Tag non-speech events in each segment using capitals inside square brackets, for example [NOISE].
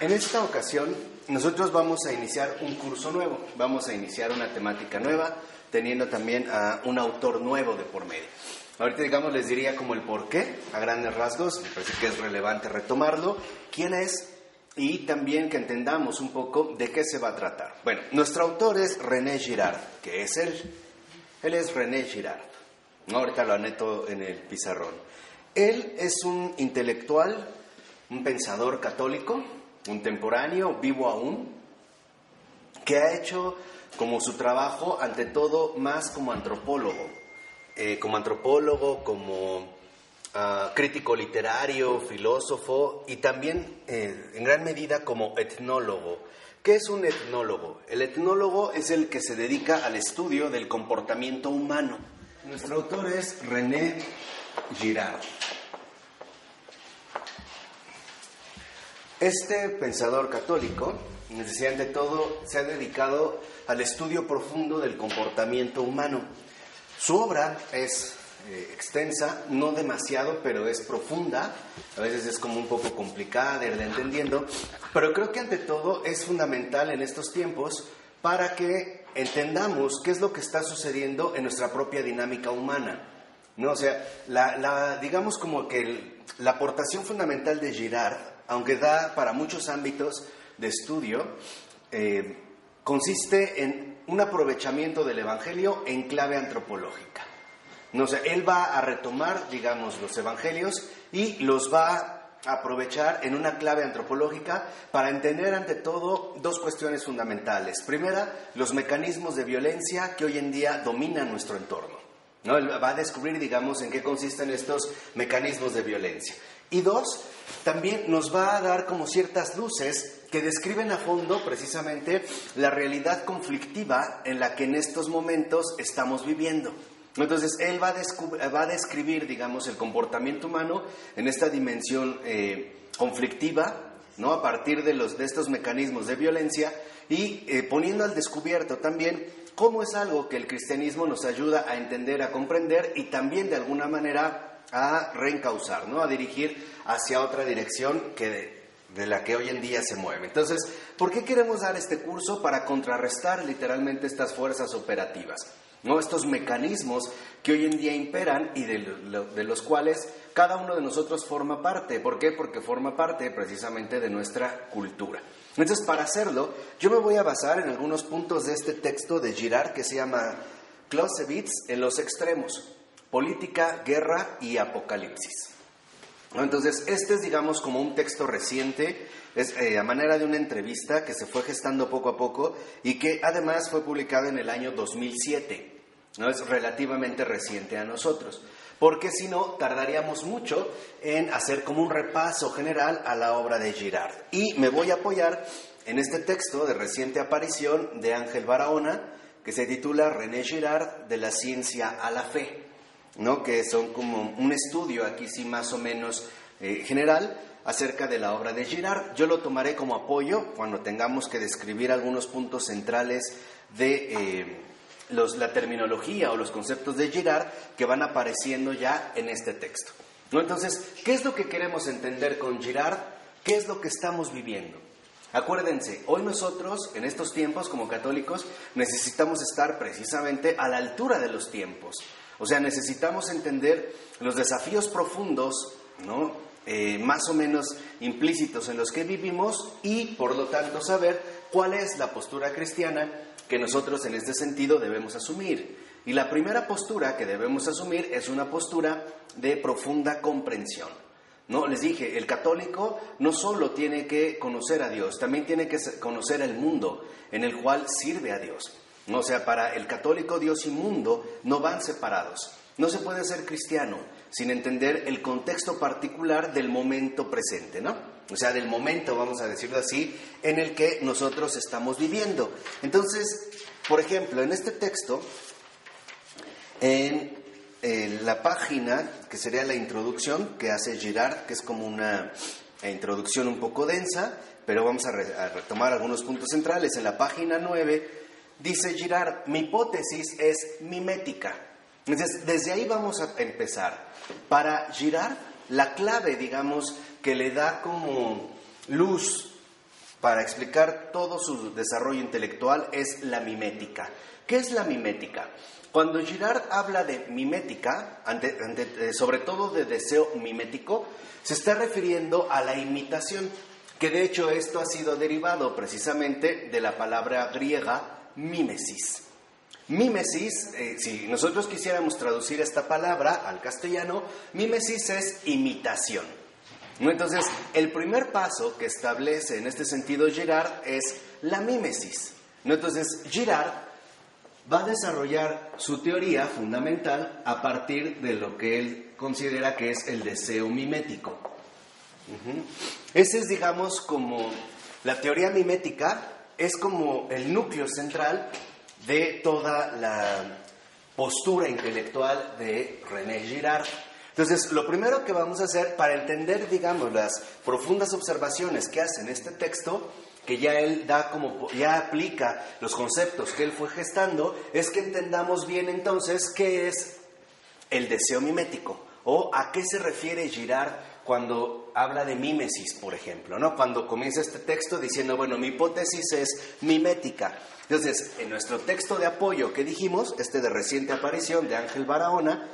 En esta ocasión, nosotros vamos a iniciar un curso nuevo, vamos a iniciar una temática nueva, teniendo también a un autor nuevo de por medio. Ahorita, digamos, les diría como el por qué, a grandes rasgos, me parece que es relevante retomarlo, quién es y también que entendamos un poco de qué se va a tratar. Bueno, nuestro autor es René Girard, que es él. Él es René Girard. Ahorita lo aneto en el pizarrón. Él es un intelectual, un pensador católico, contemporáneo, vivo aún, que ha hecho como su trabajo, ante todo, más como antropólogo, eh, como antropólogo, como uh, crítico literario, filósofo y también eh, en gran medida como etnólogo. ¿Qué es un etnólogo? El etnólogo es el que se dedica al estudio del comportamiento humano. Nuestro autor es René Girard. Este pensador católico, decía ante todo, se ha dedicado al estudio profundo del comportamiento humano. Su obra es eh, extensa, no demasiado, pero es profunda, a veces es como un poco complicada de irla entendiendo, pero creo que ante todo es fundamental en estos tiempos para que entendamos qué es lo que está sucediendo en nuestra propia dinámica humana. ¿no? O sea, la, digamos como que la aportación fundamental de Girard aunque da para muchos ámbitos de estudio, eh, consiste en un aprovechamiento del Evangelio en clave antropológica. No sé, él va a retomar, digamos, los Evangelios y los va a aprovechar en una clave antropológica para entender ante todo dos cuestiones fundamentales. Primera, los mecanismos de violencia que hoy en día dominan nuestro entorno. ¿no? Él va a descubrir, digamos, en qué consisten estos mecanismos de violencia. Y dos, también nos va a dar como ciertas luces que describen a fondo precisamente la realidad conflictiva en la que en estos momentos estamos viviendo. Entonces, él va a, describir, digamos, el comportamiento humano en esta dimensión eh, conflictiva, ¿no? A partir de, los, de estos mecanismos de violencia y eh, poniendo al descubierto también cómo es algo que el cristianismo nos ayuda a entender, a comprender y también de alguna manera a reencauzar, ¿no? a dirigir hacia otra dirección que de, la que hoy en día se mueve. Entonces, ¿por qué queremos dar este curso? Para contrarrestar literalmente estas fuerzas operativas, ¿no? estos mecanismos que hoy en día imperan y de, de los cuales cada uno de nosotros forma parte. ¿Por qué? Porque forma parte precisamente de nuestra cultura. Entonces, para hacerlo, yo me voy a basar en algunos puntos de este texto de Girard que se llama Clausewitz en los extremos política, guerra y apocalipsis. Entonces, este es, digamos, como un texto reciente, es eh, a manera de una entrevista que se fue gestando poco a poco y que además fue publicado en el año 2007. ¿no? Es relativamente reciente a nosotros, porque si no, tardaríamos mucho en hacer como un repaso general a la obra de Girard. Y me voy a apoyar en este texto de reciente aparición de Ángel Barahona, que se titula René Girard, de la ciencia a la fe. ¿No? que son como un estudio aquí sí más o menos eh, general acerca de la obra de Girard. Yo lo tomaré como apoyo cuando tengamos que describir algunos puntos centrales de eh, la terminología o los conceptos de Girard que van apareciendo ya en este texto. ¿no? Entonces, ¿qué es lo que queremos entender con Girard? ¿Qué es lo que estamos viviendo? Acuérdense, hoy nosotros, en estos tiempos como católicos, necesitamos estar precisamente a la altura de los tiempos. O sea, necesitamos entender los desafíos profundos, ¿no? Eh, más o menos implícitos en los que vivimos y, por lo tanto, saber cuál es la postura cristiana que nosotros en este sentido debemos asumir. Y la primera postura que debemos asumir es una postura de profunda comprensión. No, les dije, el católico no solo tiene que conocer a Dios, también tiene que conocer el mundo en el cual sirve a Dios. O sea, para el católico Dios y mundo no van separados. No se puede ser cristiano sin entender el contexto particular del momento presente, ¿no? o sea, del momento, vamos a decirlo así, en el que nosotros estamos viviendo. Entonces, por ejemplo, en este texto, en, la página, que sería la introducción que hace Girard, que es como una introducción un poco densa, pero vamos a, a retomar algunos puntos centrales. En la página 9 dice Girard, mi hipótesis es mimética. Entonces, desde ahí vamos a empezar. Para Girard, la clave, digamos, que le da como luz para explicar todo su desarrollo intelectual es la mimética. ¿Qué es la mimética? Cuando Girard habla de mimética, eh, sobre todo de deseo mimético, se está refiriendo a la imitación, que de hecho esto ha sido derivado precisamente de la palabra griega mímesis. Mímesis, eh, si nosotros quisiéramos traducir esta palabra al castellano, mímesis es imitación. Entonces, el primer paso que establece en este sentido Girard es la mímesis. Entonces, Girard va a desarrollar su teoría fundamental a partir de lo que él considera que es el deseo mimético. Ese es, digamos, como la teoría mimética, es como el núcleo central de toda la postura intelectual de René Girard. Entonces, lo primero que vamos a hacer para entender, digamos, las profundas observaciones que hace en este texto, que ya él da como, ya aplica los conceptos que él fue gestando, es que entendamos bien entonces qué es el deseo mimético o a qué se refiere Girard cuando habla de mímesis, por ejemplo, ¿no? Cuando comienza este texto diciendo, bueno, mi hipótesis es mimética. Entonces, en nuestro texto de apoyo que dijimos, este de reciente aparición de Ángel Barahona,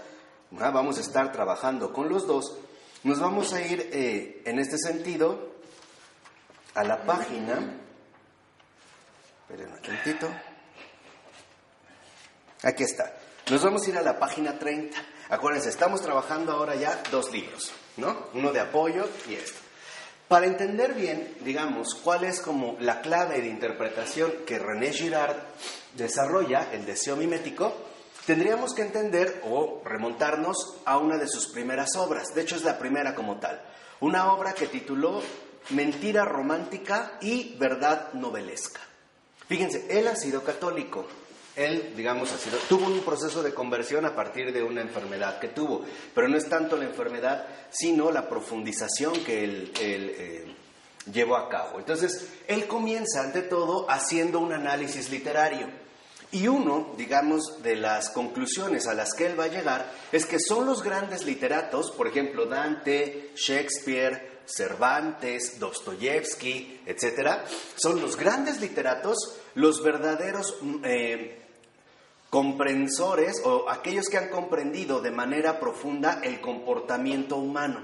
vamos a estar trabajando con los dos, nos vamos a ir eh, en este sentido a la página, esperen un momentito, aquí está, nos vamos a ir a la página 30. Acuérdense, estamos trabajando ahora ya dos libros, ¿no? Uno de apoyo y este. Para entender bien, digamos, cuál es como la clave de interpretación que René Girard desarrolla, el deseo mimético, tendríamos que entender o remontarnos a una de sus primeras obras. De hecho, es la primera como tal. Una obra que tituló Mentira romántica y verdad novelesca. Fíjense, él ha sido católico, él, digamos tuvo un proceso de conversión a partir de una enfermedad que tuvo, pero no es tanto la enfermedad, sino la profundización que él, eh, llevó a cabo. Entonces, él comienza ante todo haciendo un análisis literario. Y uno, digamos, de las conclusiones a las que él va a llegar es que son los grandes literatos, por ejemplo, Dante, Shakespeare, Cervantes, Dostoyevsky, etcétera, son los grandes literatos, los verdaderos eh, comprensores o aquellos que han comprendido de manera profunda el comportamiento humano.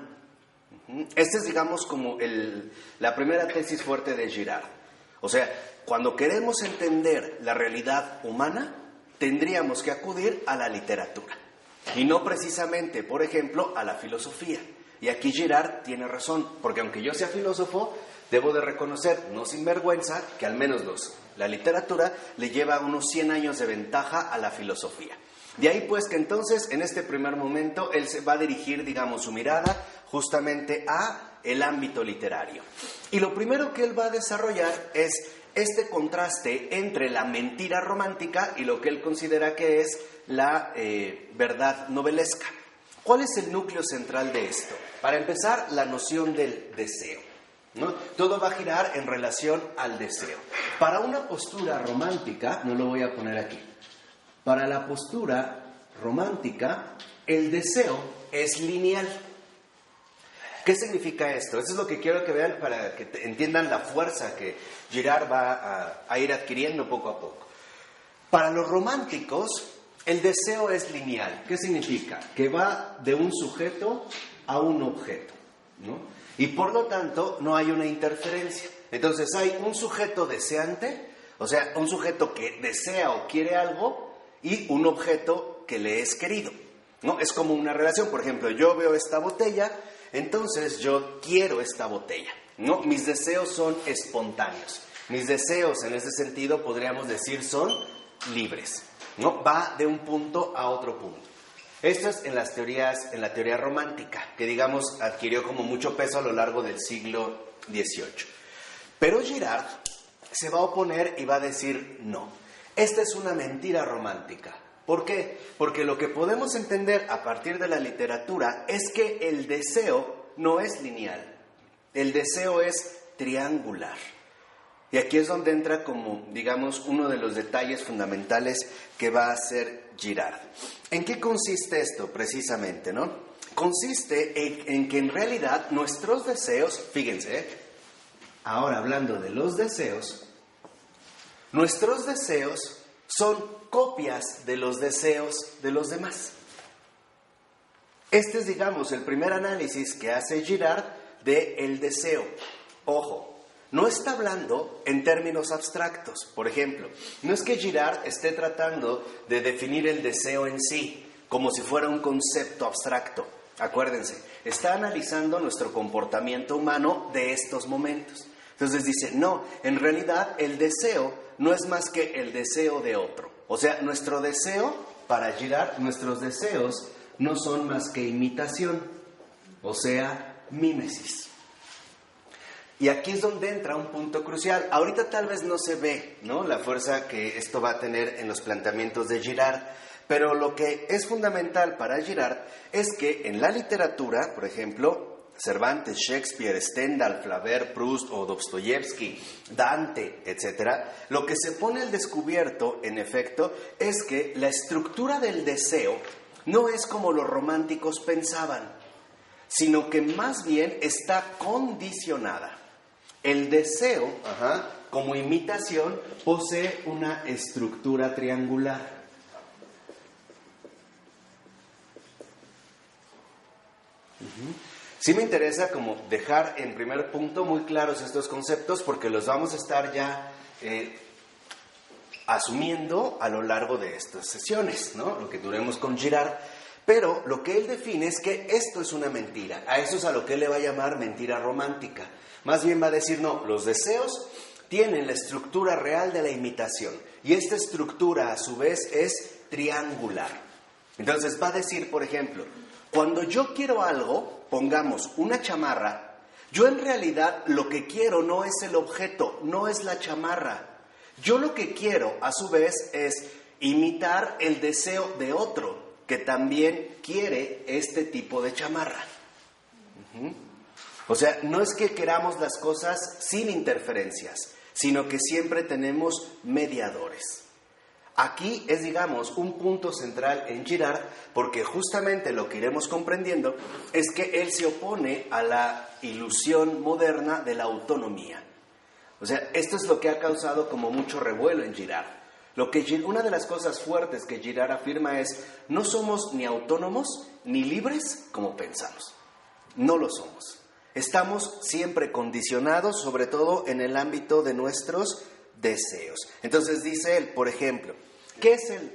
Esta es, digamos, como la primera tesis fuerte de Girard. O sea, cuando queremos entender la realidad humana, tendríamos que acudir a la literatura. Y no precisamente, por ejemplo, a la filosofía. Y aquí Girard tiene razón, porque aunque yo sea filósofo, debo de reconocer, no sin vergüenza, que al menos los la literatura le lleva unos 100 años de ventaja a la filosofía. De ahí pues que entonces en este primer momento él se va a dirigir, digamos, su mirada justamente a el ámbito literario. Y lo primero que él va a desarrollar es este contraste entre la mentira romántica y lo que él considera que es la eh, verdad novelesca. ¿Cuál es el núcleo central de esto? Para empezar, la noción del deseo. Todo va a girar en relación al deseo. Para una postura romántica, no lo voy a poner aquí, para la postura romántica, el deseo es lineal. ¿Qué significa esto? Eso es lo que quiero que vean para que entiendan la fuerza que Girard va a, a ir adquiriendo poco a poco. Para los románticos, el deseo es lineal. ¿Qué significa? Que va de un sujeto a un objeto. ¿no? Y por lo tanto no hay una interferencia. Entonces hay un sujeto deseante, o sea, un sujeto que desea o quiere algo y un objeto que le es querido. ¿no? Es como una relación, por ejemplo, yo veo esta botella, entonces yo quiero esta botella. ¿no? Mis deseos son espontáneos. Mis deseos en ese sentido podríamos decir son libres. ¿no? Va de un punto a otro punto. Esto es en las teorías, en la teoría romántica, que digamos adquirió como mucho peso a lo largo del siglo 18. Pero Girard se va a oponer y va a decir no. Esta es una mentira romántica. ¿Por qué? Porque lo que podemos entender a partir de la literatura es que el deseo no es lineal, el deseo es triangular. Y aquí es donde entra como, digamos, uno de los detalles fundamentales que va a hacer Girard. ¿En qué consiste esto precisamente, no? Consiste en, que en realidad nuestros deseos, fíjense, ahora hablando de los deseos, nuestros deseos son copias de los deseos de los demás. Este es, digamos, el primer análisis que hace Girard de el deseo. Ojo, no está hablando en términos abstractos. Por ejemplo, no es que Girard esté tratando de definir el deseo en sí como si fuera un concepto abstracto. Acuérdense, está analizando nuestro comportamiento humano de estos momentos. Entonces dice, no, en realidad el deseo no es más que el deseo de otro. O sea, nuestro deseo, para Girard, nuestros deseos no son más que imitación, o sea, mímesis. Y aquí es donde entra un punto crucial. Ahorita tal vez no se ve ¿no? la fuerza que esto va a tener en los planteamientos de Girard, pero lo que es fundamental para Girard es que en la literatura, por ejemplo, Cervantes, Shakespeare, Stendhal, Flaubert, Proust o Dostoyevsky, Dante, etc., lo que se pone al descubierto, en efecto, es que la estructura del deseo no es como los románticos pensaban, sino que más bien está condicionada. El deseo, como imitación, posee una estructura triangular. Sí me interesa como dejar en primer punto muy claros estos conceptos porque los vamos a estar ya eh, asumiendo a lo largo de estas sesiones, ¿no? Lo que duremos con Girard. Pero lo que él define es que esto es una mentira. A eso es a lo que él le va a llamar mentira romántica. Más bien va a decir, no, los deseos tienen la estructura real de la imitación. Y esta estructura, a su vez, es triangular. Entonces va a decir, por ejemplo, cuando yo quiero algo, pongamos una chamarra, yo en realidad lo que quiero no es el objeto, no es la chamarra. Yo lo que quiero, a su vez, es imitar el deseo de otro que también quiere este tipo de chamarra. O sea, no es que queramos las cosas sin interferencias, sino que siempre tenemos mediadores. Aquí es, digamos, un punto central en Girard, porque justamente lo que iremos comprendiendo es que él se opone a la ilusión moderna de la autonomía. O sea, esto es lo que ha causado como mucho revuelo en Girard. Lo que, una de las cosas fuertes que Girard afirma es, no somos ni autónomos ni libres como pensamos. No lo somos. Estamos siempre condicionados, sobre todo en el ámbito de nuestros deseos. Entonces dice él, por ejemplo, ¿qué es el?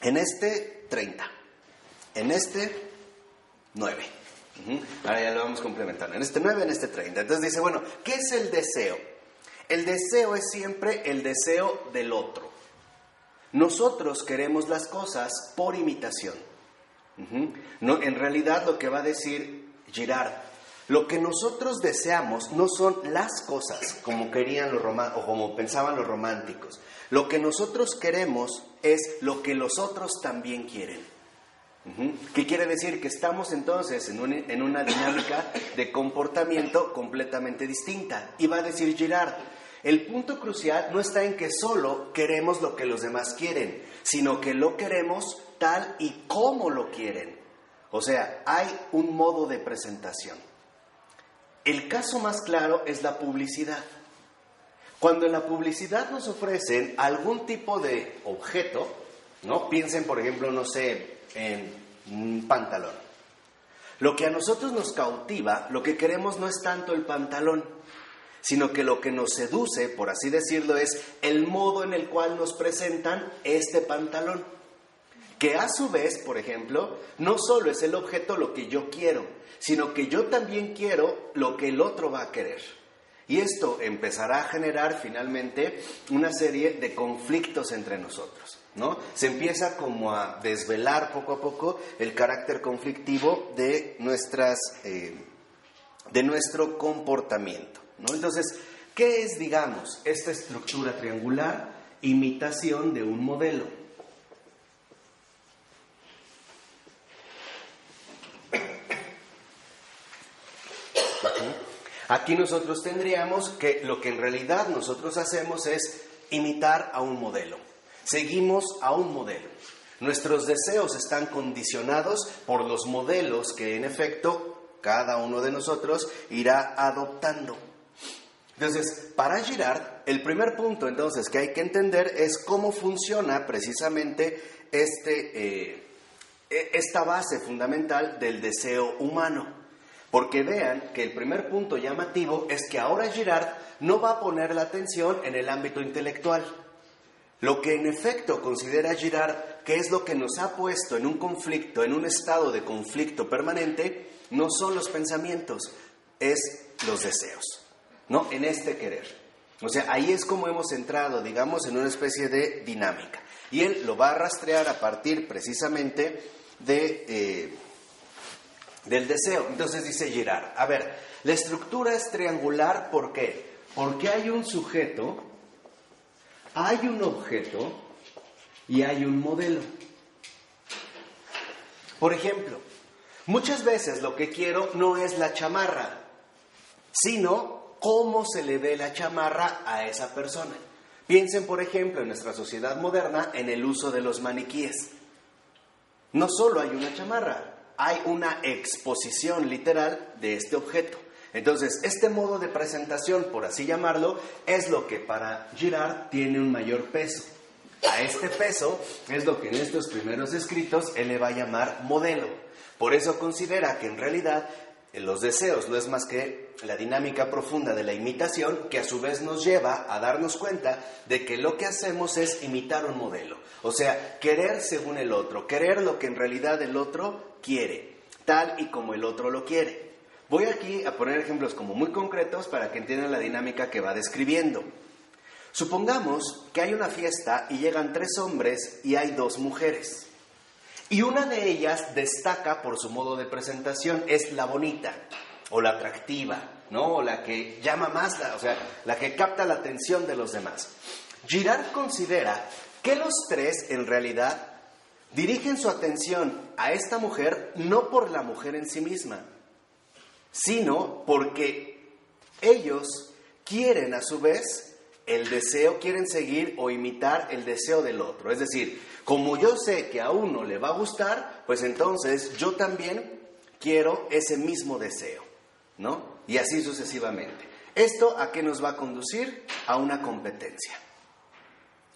En este 30, en este 9. Ahora ya lo vamos complementando. En este 9, en este 30. Entonces dice, bueno, ¿qué es el deseo? El deseo es siempre el deseo del otro. Nosotros queremos las cosas por imitación. no, en realidad lo que va a decir Girard, lo que nosotros deseamos no son las cosas como querían los o como pensaban los románticos. Lo que nosotros queremos es lo que los otros también quieren. ¿Qué quiere decir? Que estamos entonces en, en una dinámica de comportamiento completamente distinta. Y va a decir Girard, el punto crucial no está en que solo queremos lo que los demás quieren, sino que lo queremos tal y como lo quieren. O sea, hay un modo de presentación. El caso más claro es la publicidad. Cuando en la publicidad nos ofrecen algún tipo de objeto, ¿no? Piensen, por ejemplo, no sé, en un pantalón. Lo que a nosotros nos cautiva, lo que queremos no es tanto el pantalón, sino que lo que nos seduce, por así decirlo, es el modo en el cual nos presentan este pantalón. Que a su vez, por ejemplo, no solo es el objeto lo que yo quiero, sino que yo también quiero lo que el otro va a querer. Y esto empezará a generar finalmente una serie de conflictos entre nosotros. ¿no? Se empieza como a desvelar poco a poco el carácter conflictivo de nuestras, eh, de nuestro comportamiento. ¿No? Entonces, ¿qué es, digamos, esta estructura triangular? Imitación de un modelo. Aquí nosotros tendríamos que lo que en realidad nosotros hacemos es imitar a un modelo. Seguimos a un modelo. Nuestros deseos están condicionados por los modelos que en efecto cada uno de nosotros irá adoptando. Entonces, para Girard, el primer punto entonces que hay que entender es cómo funciona precisamente este, eh, e, esta base fundamental del deseo humano. Porque vean que el primer punto llamativo es que ahora Girard no va a poner la atención en el ámbito intelectual. Lo que en efecto considera Girard que es lo que nos ha puesto en un conflicto, en un estado de conflicto permanente, no son los pensamientos, es los deseos, ¿no? En este querer. O sea, ahí es como hemos entrado, digamos, en una especie de dinámica. Y él lo va a rastrear a partir precisamente de... Eh, del deseo. Entonces dice Girard, a ver, la estructura es triangular, ¿por qué? Porque hay un sujeto, hay un objeto y hay un modelo. Por ejemplo, muchas veces lo que quiero no es la chamarra, sino cómo se le ve la chamarra a esa persona. Piensen, por ejemplo, en nuestra sociedad moderna en el uso de los maniquíes. No solo hay una chamarra, hay una exposición literal de este objeto. Entonces, este modo de presentación, por así llamarlo, es lo que para Girard tiene un mayor peso. A este peso es lo que en estos primeros escritos él le va a llamar modelo. Por eso considera que en realidad los deseos no es más que la dinámica profunda de la imitación que a su vez nos lleva a darnos cuenta de que lo que hacemos es imitar un modelo. O sea, querer según el otro, querer lo que en realidad el otro quiere, tal y como el otro lo quiere. Voy aquí a poner ejemplos como muy concretos para que entiendan la dinámica que va describiendo. Supongamos que hay una fiesta y llegan tres hombres y hay dos mujeres. Y una de ellas destaca por su modo de presentación, es la bonita o la atractiva, ¿no? O la que llama más, o sea, la que capta la atención de los demás. Girard considera que los tres en realidad dirigen su atención a esta mujer no por la mujer en sí misma, sino porque ellos quieren a su vez el deseo, quieren seguir o imitar el deseo del otro. Es decir, como yo sé que a uno le va a gustar, pues entonces yo también quiero ese mismo deseo, ¿no? Y así sucesivamente. ¿Esto a qué nos va a conducir? A una competencia.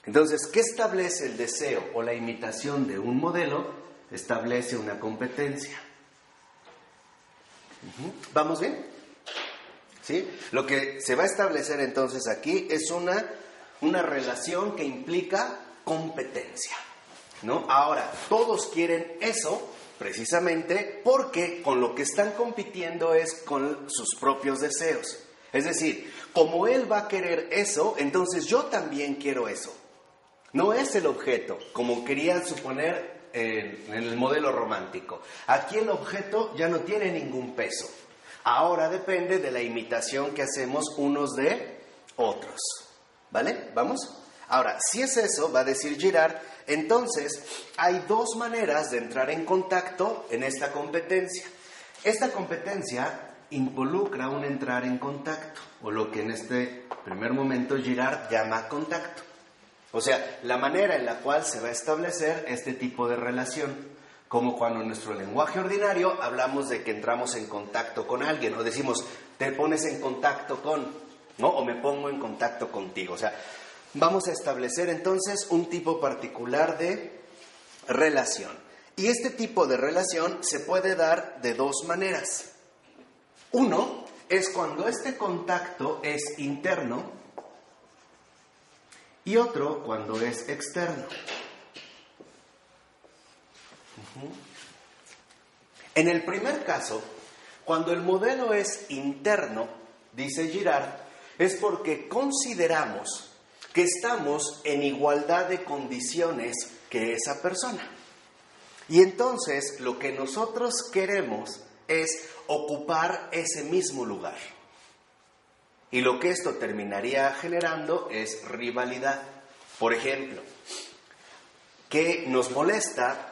Entonces, ¿qué establece el deseo o la imitación de un modelo? Establece una competencia. ¿Vamos bien? Lo que se va a establecer entonces aquí es una, una relación que implica competencia. ¿no? Ahora, todos quieren eso precisamente porque con lo que están compitiendo es con sus propios deseos. Es decir, como él va a querer eso, entonces yo también quiero eso. No es el objeto, como querían suponer en, el modelo romántico. Aquí el objeto ya no tiene ningún peso. Ahora depende de la imitación que hacemos unos de otros. ¿Vale? ¿Vamos? Ahora, si es eso, va a decir Girard, entonces hay dos maneras de entrar en contacto en esta competencia. Esta competencia involucra un entrar en contacto, o lo que en este primer momento Girard llama contacto. O sea, la manera en la cual se va a establecer este tipo de relación, como cuando en nuestro lenguaje ordinario hablamos de que entramos en contacto con alguien, o decimos, te pones en contacto con, ¿no? O me pongo en contacto contigo. O sea, Vamos a establecer entonces un tipo particular de relación. Y este tipo de relación se puede dar de dos maneras. Uno es cuando este contacto es interno y otro cuando es externo. En el primer caso, cuando el modelo es interno, dice Girard, es porque consideramos que estamos en igualdad de condiciones que esa persona. Y entonces lo que nosotros queremos es ocupar ese mismo lugar. Y lo que esto terminaría generando es rivalidad. Por ejemplo, que nos molesta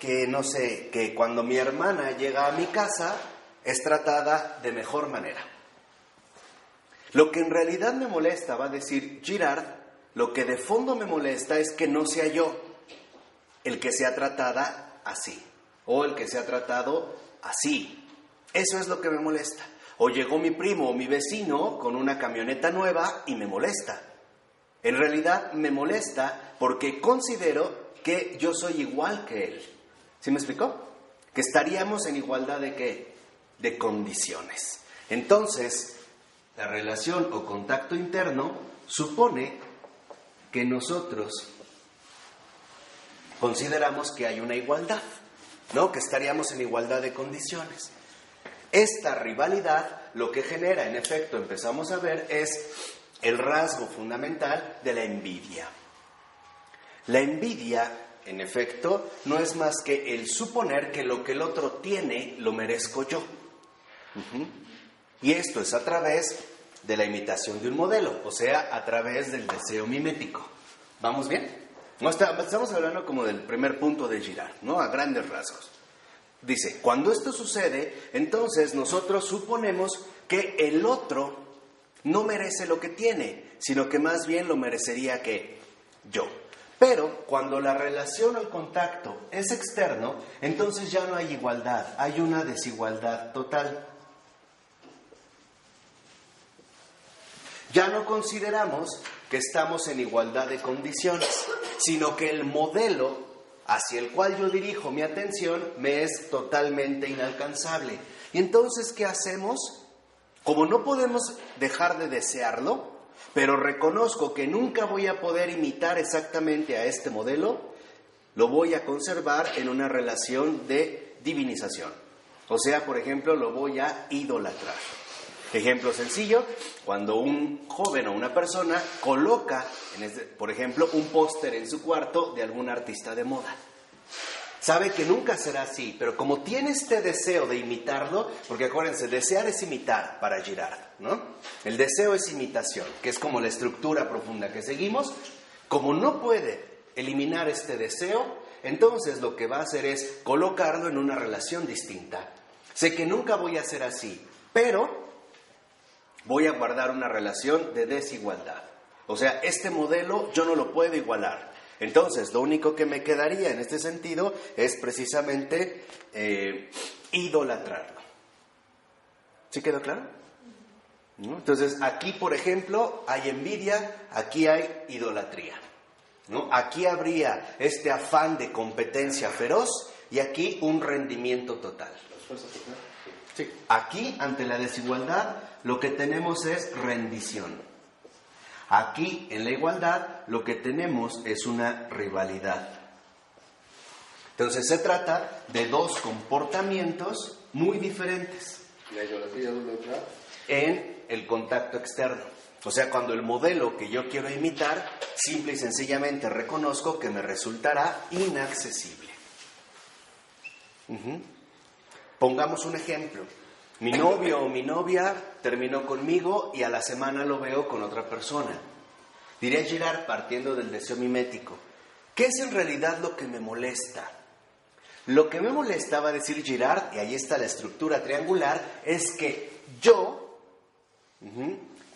que, no sé, que cuando mi hermana llega a mi casa es tratada de mejor manera. Lo que en realidad me molesta, va a decir Girard, lo que de fondo me molesta es que no sea yo el que sea tratada así o el que sea tratado así. Eso es lo que me molesta. O llegó mi primo o mi vecino con una camioneta nueva y me molesta. En realidad me molesta porque considero que yo soy igual que él. ¿Sí me explicó? Que estaríamos en igualdad de qué? De condiciones. Entonces, la relación o contacto interno supone que nosotros consideramos que hay una igualdad, ¿no? Que estaríamos en igualdad de condiciones. Esta rivalidad lo que genera, en efecto, empezamos a ver, es el rasgo fundamental de la envidia. La envidia, en efecto, no es más que el suponer que lo que el otro tiene lo merezco yo. Y esto es a través de la imitación de un modelo, o sea, a través del deseo mimético. ¿Vamos bien? No, estamos hablando como del primer punto de Girard, ¿no? A grandes rasgos. Dice, cuando esto sucede, entonces nosotros suponemos que el otro no merece lo que tiene, sino que más bien lo merecería que yo. Pero cuando la relación o el contacto es externo, entonces ya no hay igualdad, hay una desigualdad total. Ya no consideramos que estamos en igualdad de condiciones, sino que el modelo hacia el cual yo dirijo mi atención me es totalmente inalcanzable. Y entonces, ¿qué hacemos? Como no podemos dejar de desearlo, pero reconozco que nunca voy a poder imitar exactamente a este modelo, lo voy a conservar en una relación de divinización. O sea, por ejemplo, lo voy a idolatrar. Ejemplo sencillo, cuando un joven o una persona coloca, este, por ejemplo, un póster en su cuarto de algún artista de moda. Sabe que nunca será así, pero como tiene este deseo de imitarlo, porque acuérdense, desear es imitar para Girard, ¿no? El deseo es imitación, que es como la estructura profunda que seguimos. Como no puede eliminar este deseo, entonces lo que va a hacer es colocarlo en una relación distinta. Sé que nunca voy a ser así, pero voy a guardar una relación de desigualdad. O sea, este modelo yo no lo puedo igualar. Entonces, lo único que me quedaría en este sentido es precisamente eh, idolatrarlo. ¿Sí quedó claro? Entonces, aquí, por ejemplo, hay envidia, aquí hay idolatría. ¿no? Aquí habría este afán de competencia feroz y aquí un rendimiento total. Sí. Aquí, ante la desigualdad, lo que tenemos es rendición. Aquí, en la igualdad, lo que tenemos es una rivalidad. Entonces se trata de dos comportamientos muy diferentes. ¿La idolatría En el contacto externo. O sea, cuando el modelo que yo quiero imitar, simple y sencillamente reconozco que me resultará inaccesible. Pongamos un ejemplo. Mi novio o mi novia terminó conmigo y a la semana lo veo con otra persona. Diría Girard, partiendo del deseo mimético, ¿qué es en realidad lo que me molesta? Lo que me molesta, va a decir Girard, y ahí está la estructura triangular, es que yo,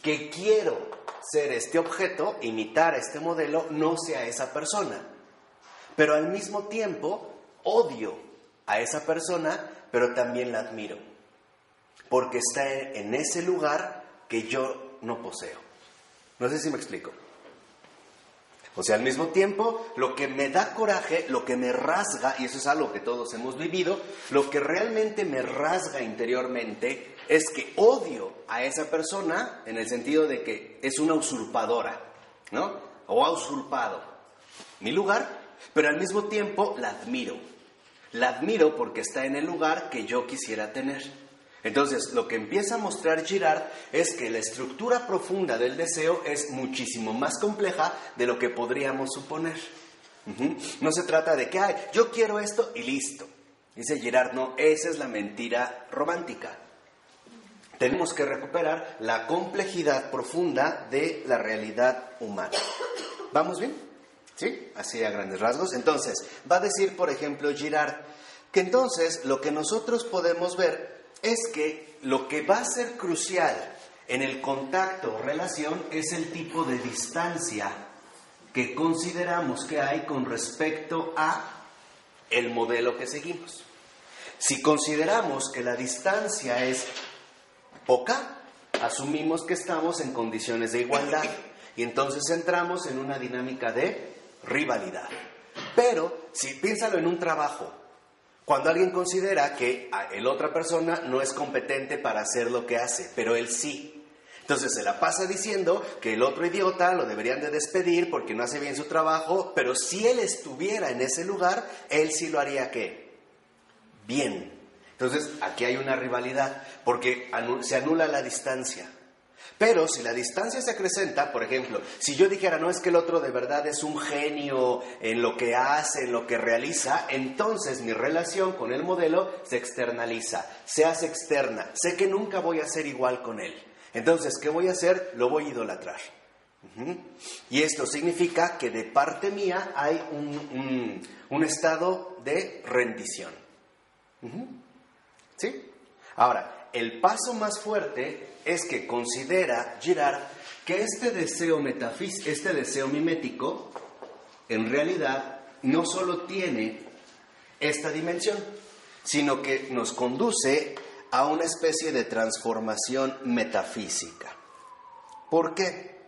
que quiero ser este objeto, imitar este modelo, no sea esa persona. Pero al mismo tiempo odio a esa persona, pero también la admiro porque está en ese lugar que yo no poseo. No sé si me explico. O sea, al mismo tiempo, lo que me da coraje, lo que me rasga, y eso es algo que todos hemos vivido, lo que realmente me rasga interiormente es que odio a esa persona en el sentido de que es una usurpadora, ¿no? O ha usurpado mi lugar, pero al mismo tiempo la admiro. La admiro porque está en el lugar que yo quisiera tener. Entonces, lo que empieza a mostrar Girard es que la estructura profunda del deseo es muchísimo más compleja de lo que podríamos suponer. No se trata de que, ay, yo quiero esto y listo. Dice Girard, no, esa es la mentira romántica. Tenemos que recuperar la complejidad profunda de la realidad humana. ¿Vamos bien? ¿Sí? Así a grandes rasgos. Entonces, va a decir, por ejemplo, Girard, que entonces lo que nosotros podemos ver es que lo que va a ser crucial en el contacto o relación es el tipo de distancia que consideramos que hay con respecto a el modelo que seguimos. Si consideramos que la distancia es poca, asumimos que estamos en condiciones de igualdad [LAUGHS] y entonces entramos en una dinámica de rivalidad. Pero si piénsalo en un trabajo, cuando alguien considera que el otra persona no es competente para hacer lo que hace, pero él sí, entonces se la pasa diciendo que el otro idiota lo deberían de despedir porque no hace bien su trabajo, pero si él estuviera en ese lugar, él sí lo haría qué? Bien. Entonces aquí hay una rivalidad porque se anula la distancia. Pero si la distancia se acrecenta, por ejemplo, si yo dijera, no es que el otro de verdad es un genio en lo que hace, en lo que realiza, entonces mi relación con el modelo se externaliza, se hace externa. Sé que nunca voy a ser igual con él. Entonces, ¿qué voy a hacer? Lo voy a idolatrar. Y esto significa que de parte mía hay un, estado de rendición. ¿Sí? Ahora, el paso más fuerte es que considera Girard que este deseo este deseo mimético, en realidad no solo tiene esta dimensión, sino que nos conduce a una especie de transformación metafísica. ¿Por qué?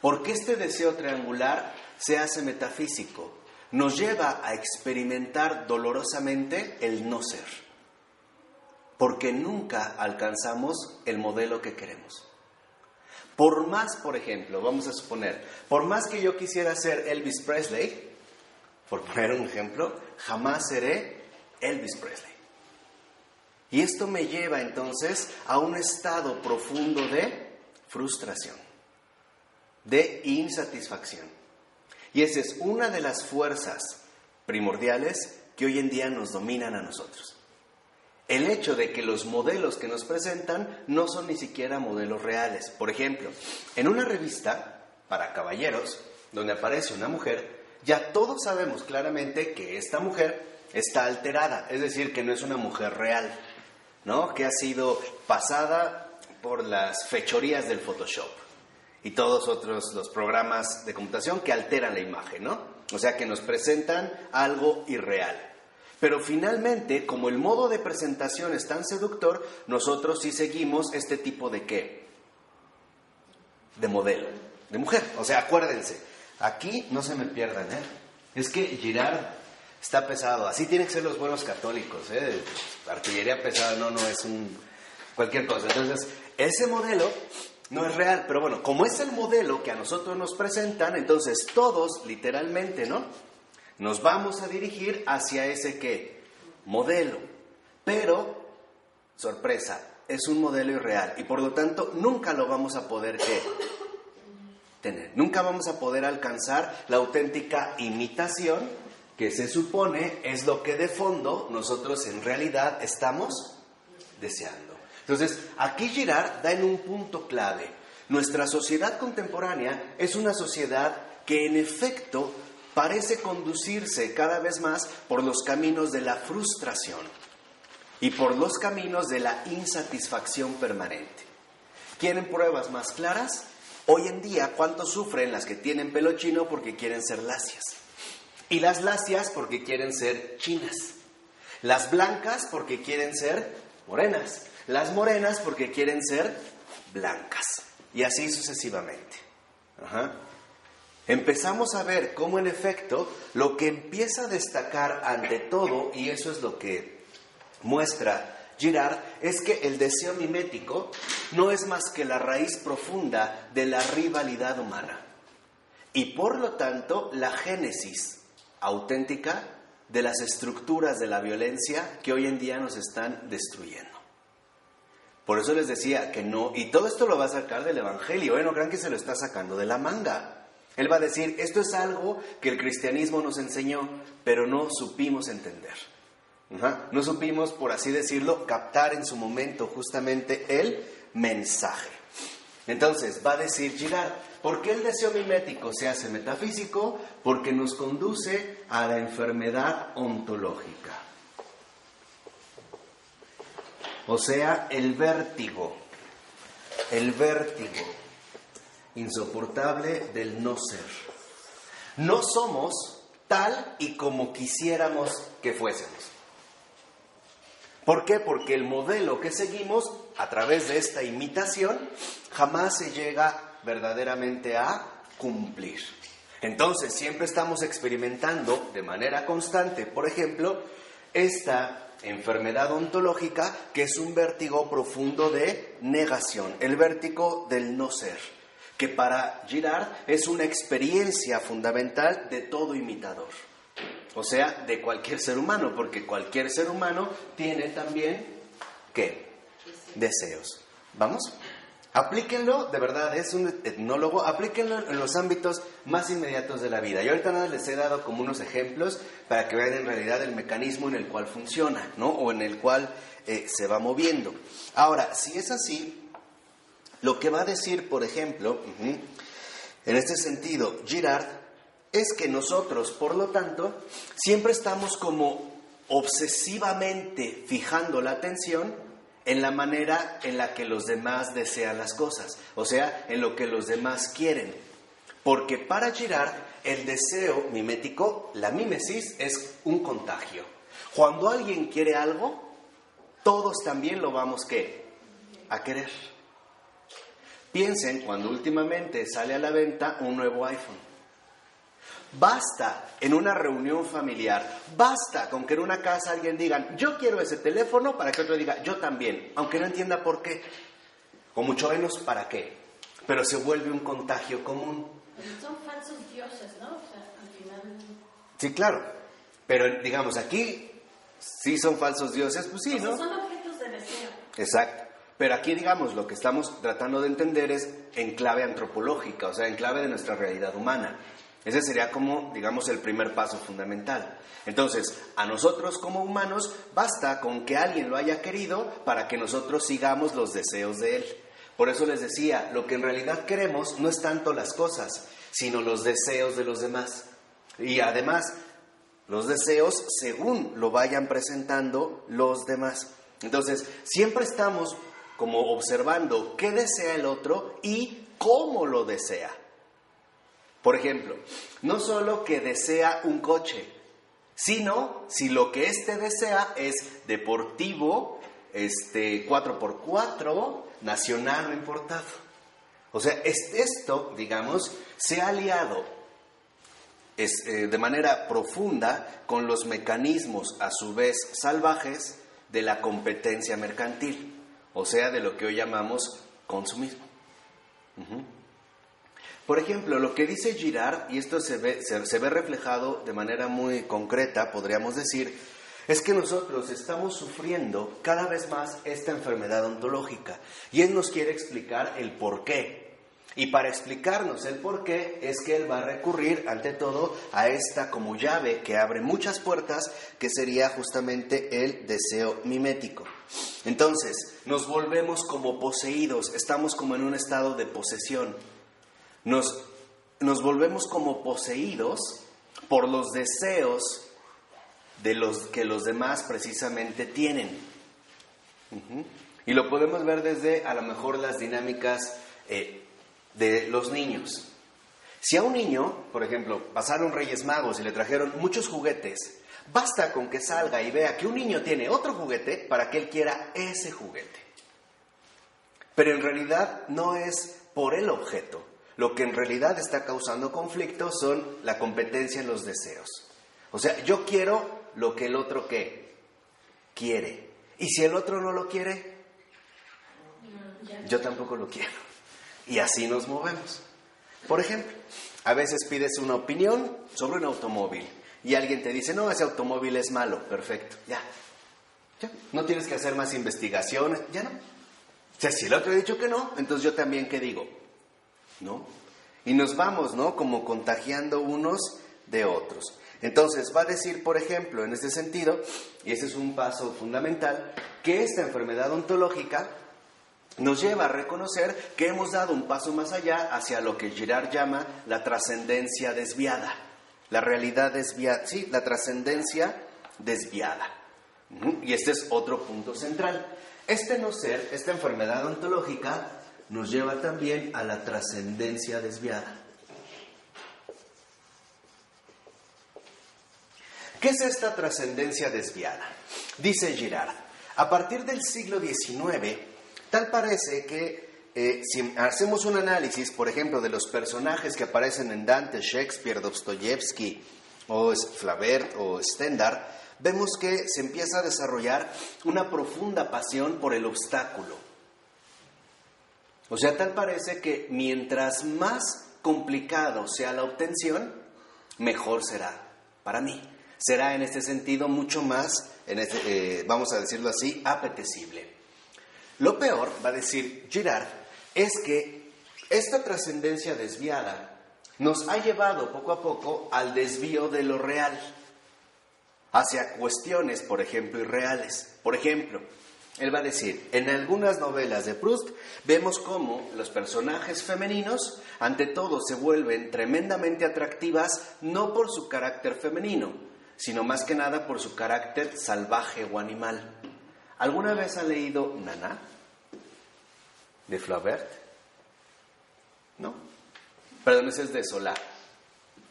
Porque este deseo triangular se hace metafísico, nos lleva a experimentar dolorosamente el no ser, porque nunca alcanzamos el modelo que queremos. Por más, por ejemplo, vamos a suponer, por más que yo quisiera ser Elvis Presley, por poner un ejemplo, jamás seré Elvis Presley. Y esto me lleva entonces a un estado profundo de frustración, de insatisfacción. Y esa es una de las fuerzas primordiales que hoy en día nos dominan a nosotros. El hecho de que los modelos que nos presentan no son ni siquiera modelos reales. Por ejemplo, en una revista para caballeros, donde aparece una mujer, ya todos sabemos claramente que esta mujer está alterada, es decir, que no es una mujer real. ¿no? que ha sido pasada por las fechorías del Photoshop y todos otros los programas de computación que alteran la imagen, ¿no? O sea, que nos presentan algo irreal. Pero finalmente, como el modo de presentación es tan seductor, nosotros sí seguimos este tipo de qué? De modelo, de mujer. O sea, acuérdense, aquí no se me pierdan, ¿eh? Es que Girard está pesado. Así tienen que ser los buenos católicos. ¿eh? Artillería pesada no, no es un cualquier cosa. Entonces, ese modelo no es real, pero bueno, como es el modelo que a nosotros nos presentan, entonces todos, literalmente, ¿no? Nos vamos a dirigir hacia ese qué? Modelo. Pero, sorpresa, es un modelo irreal y por lo tanto nunca lo vamos a poder tener. Nunca vamos a poder alcanzar la auténtica imitación que se supone es lo que de fondo nosotros en realidad estamos deseando. Entonces, aquí Girard da en un punto clave. Nuestra sociedad contemporánea es una sociedad que en efecto parece conducirse cada vez más por los caminos de la frustración y por los caminos de la insatisfacción permanente. ¿Quieren pruebas más claras? Hoy en día, ¿cuánto sufren las que tienen pelo chino porque quieren ser lacias? Y las lacias porque quieren ser chinas. Las blancas porque quieren ser morenas. Las morenas porque quieren ser blancas. Y así sucesivamente. Empezamos a ver cómo en efecto lo que empieza a destacar ante todo, y eso es lo que muestra Girard, es que el deseo mimético no es más que la raíz profunda de la rivalidad humana. Y por lo tanto, la génesis auténtica de las estructuras de la violencia que hoy en día nos están destruyendo. Por eso les decía que no, y todo esto lo va a sacar del Evangelio, ¿eh? no crean que se lo está sacando de la manga. Él va a decir, esto es algo que el cristianismo nos enseñó, pero no supimos entender. No supimos, por así decirlo, captar en su momento justamente el mensaje. Entonces, va a decir Girard, ¿por qué el deseo mimético se hace metafísico? Porque nos conduce a la enfermedad ontológica. O sea, el vértigo, el vértigo insoportable del no ser. No somos tal y como quisiéramos que fuésemos. ¿Por qué? Porque el modelo que seguimos a través de esta imitación jamás se llega verdaderamente a cumplir. Entonces, siempre estamos experimentando de manera constante, por ejemplo, esta enfermedad ontológica que es un vértigo profundo de negación, el vértigo del no ser, que para Girard es una experiencia fundamental de todo imitador. O sea, de cualquier ser humano, porque cualquier ser humano tiene también, ¿qué? Deseos. ¿Vamos? Aplíquenlo, de verdad, es un etnólogo, aplíquenlo en los ámbitos más inmediatos de la vida. Y ahorita nada les he dado como unos ejemplos para que vean en realidad el mecanismo en el cual funciona, ¿no? O en el cual eh, se va moviendo. Ahora, si es así, lo que va a decir, por ejemplo, en este sentido, Girard, es que nosotros, por lo tanto, siempre estamos como obsesivamente fijando la atención en la manera en la que los demás desean las cosas, o sea, en lo que los demás quieren. Porque para Girard, el deseo mimético, la mímesis, es un contagio. Cuando alguien quiere algo, todos también lo vamos a querer. Piensen cuando últimamente sale a la venta un nuevo iPhone. Basta en una reunión familiar, basta con que en una casa alguien diga, yo quiero ese teléfono, para que otro diga, yo también, aunque no entienda por qué, o mucho menos para qué, pero se vuelve un contagio común. Son falsos dioses, ¿no? O sea, al final... Sí, claro, pero digamos, aquí sí son falsos dioses, pues sí, ¿no? Son objetos de deseo. Exacto. Pero aquí, digamos, lo que estamos tratando de entender es en clave antropológica, o sea, en clave de nuestra realidad humana. Ese sería como, digamos, el primer paso fundamental. Entonces, a nosotros como humanos basta con que alguien lo haya querido para que nosotros sigamos los deseos de él. Por eso les decía, lo que en realidad queremos no es tanto las cosas, sino los deseos de los demás. Y además, los deseos según lo vayan presentando los demás. Entonces, siempre estamos como observando qué desea el otro y cómo lo desea. Por ejemplo, no solo que desea un coche, sino si lo que éste desea es deportivo, este 4x4, nacional o importado. O sea, esto, digamos, se ha aliado eh, de manera profunda con los mecanismos, a su vez salvajes, de la competencia mercantil, o sea, de lo que hoy llamamos consumismo. Por ejemplo, lo que dice Girard, y esto se ve, se, ve reflejado de manera muy concreta, podríamos decir, es que nosotros estamos sufriendo cada vez más esta enfermedad ontológica. Y él nos quiere explicar el por qué. Y para explicarnos el por qué es que él va a recurrir ante todo a esta como llave que abre muchas puertas, que sería justamente el deseo mimético. Entonces, nos volvemos como poseídos, estamos como en un estado de posesión. Nos, nos volvemos como poseídos por los deseos de los que los demás precisamente tienen. Y lo podemos ver desde a lo mejor las dinámicas eh, de los niños. Si a un niño, por ejemplo, pasaron Reyes Magos y le trajeron muchos juguetes, basta con que salga y vea que un niño tiene otro juguete para que él quiera ese juguete. Pero en realidad no es por el objeto, lo que en realidad está causando conflicto son la competencia en los deseos. O sea, yo quiero lo que el otro quiere. Y si el otro no lo quiere, yo tampoco lo quiero. Y así nos movemos. Por ejemplo, a veces pides una opinión sobre un automóvil y alguien te dice, no, ese automóvil es malo, perfecto, ya. ya. No tienes que hacer más investigaciones, ya no. O sea, si el otro ha dicho que no, entonces yo también, ¿qué digo? ¿no? Y nos vamos, ¿no? Como contagiando unos de otros. Entonces va a decir, por ejemplo, en este sentido, y ese es un paso fundamental, que esta enfermedad ontológica nos lleva a reconocer que hemos dado un paso más allá hacia lo que Girard llama la trascendencia desviada. La realidad desviada, sí, la trascendencia desviada. Y este es otro punto central. Este no ser, esta enfermedad ontológica, nos lleva también a la trascendencia desviada. ¿Qué es esta trascendencia desviada? Dice Girard, a partir del siglo XIX, tal parece que eh, si hacemos un análisis, por ejemplo, de los personajes que aparecen en Dante, Shakespeare, Dostoyevsky, o Flaubert o Stendhal, vemos que se empieza a desarrollar una profunda pasión por el obstáculo. O sea, tal parece que mientras más complicado sea la obtención, mejor será para mí será en este sentido mucho más, este, eh, vamos a decirlo así, apetecible. Lo peor, va a decir Girard, es que esta trascendencia desviada nos ha llevado poco a poco al desvío de lo real, hacia cuestiones, por ejemplo, irreales. Por ejemplo, él va a decir, en algunas novelas de Proust vemos cómo los personajes femeninos, ante todo, se vuelven tremendamente atractivas no por su carácter femenino, sino más que nada por su carácter salvaje o animal. ¿Alguna vez ha leído Nana de Flaubert? ¿No? Perdón, ese es de Solá.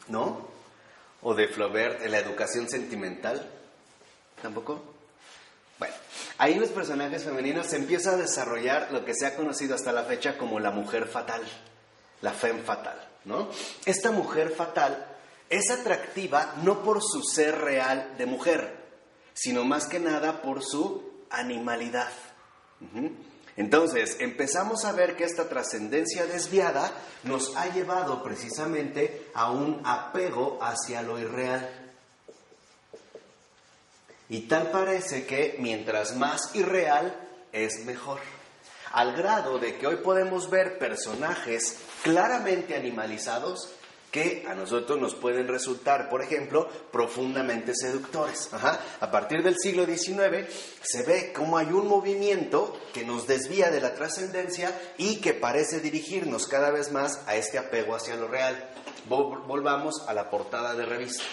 ¿No? ¿O de Flaubert en la educación sentimental? ¿Tampoco? Bueno, ahí los personajes femeninos se a desarrollar lo que se ha conocido hasta la fecha como la mujer fatal, la femme fatal, ¿no? Esta mujer fatal es atractiva no por su ser real de mujer, sino más que nada por su animalidad. Entonces, empezamos a ver que esta trascendencia desviada nos ha llevado precisamente a un apego hacia lo irreal. Y tal parece que mientras más irreal es mejor. Al grado de que hoy podemos ver personajes claramente animalizados que a nosotros nos pueden resultar, por ejemplo, profundamente seductores. A partir del siglo XIX se ve como hay un movimiento que nos desvía de la trascendencia y que parece dirigirnos cada vez más a este apego hacia lo real. Volvamos a la portada de revista.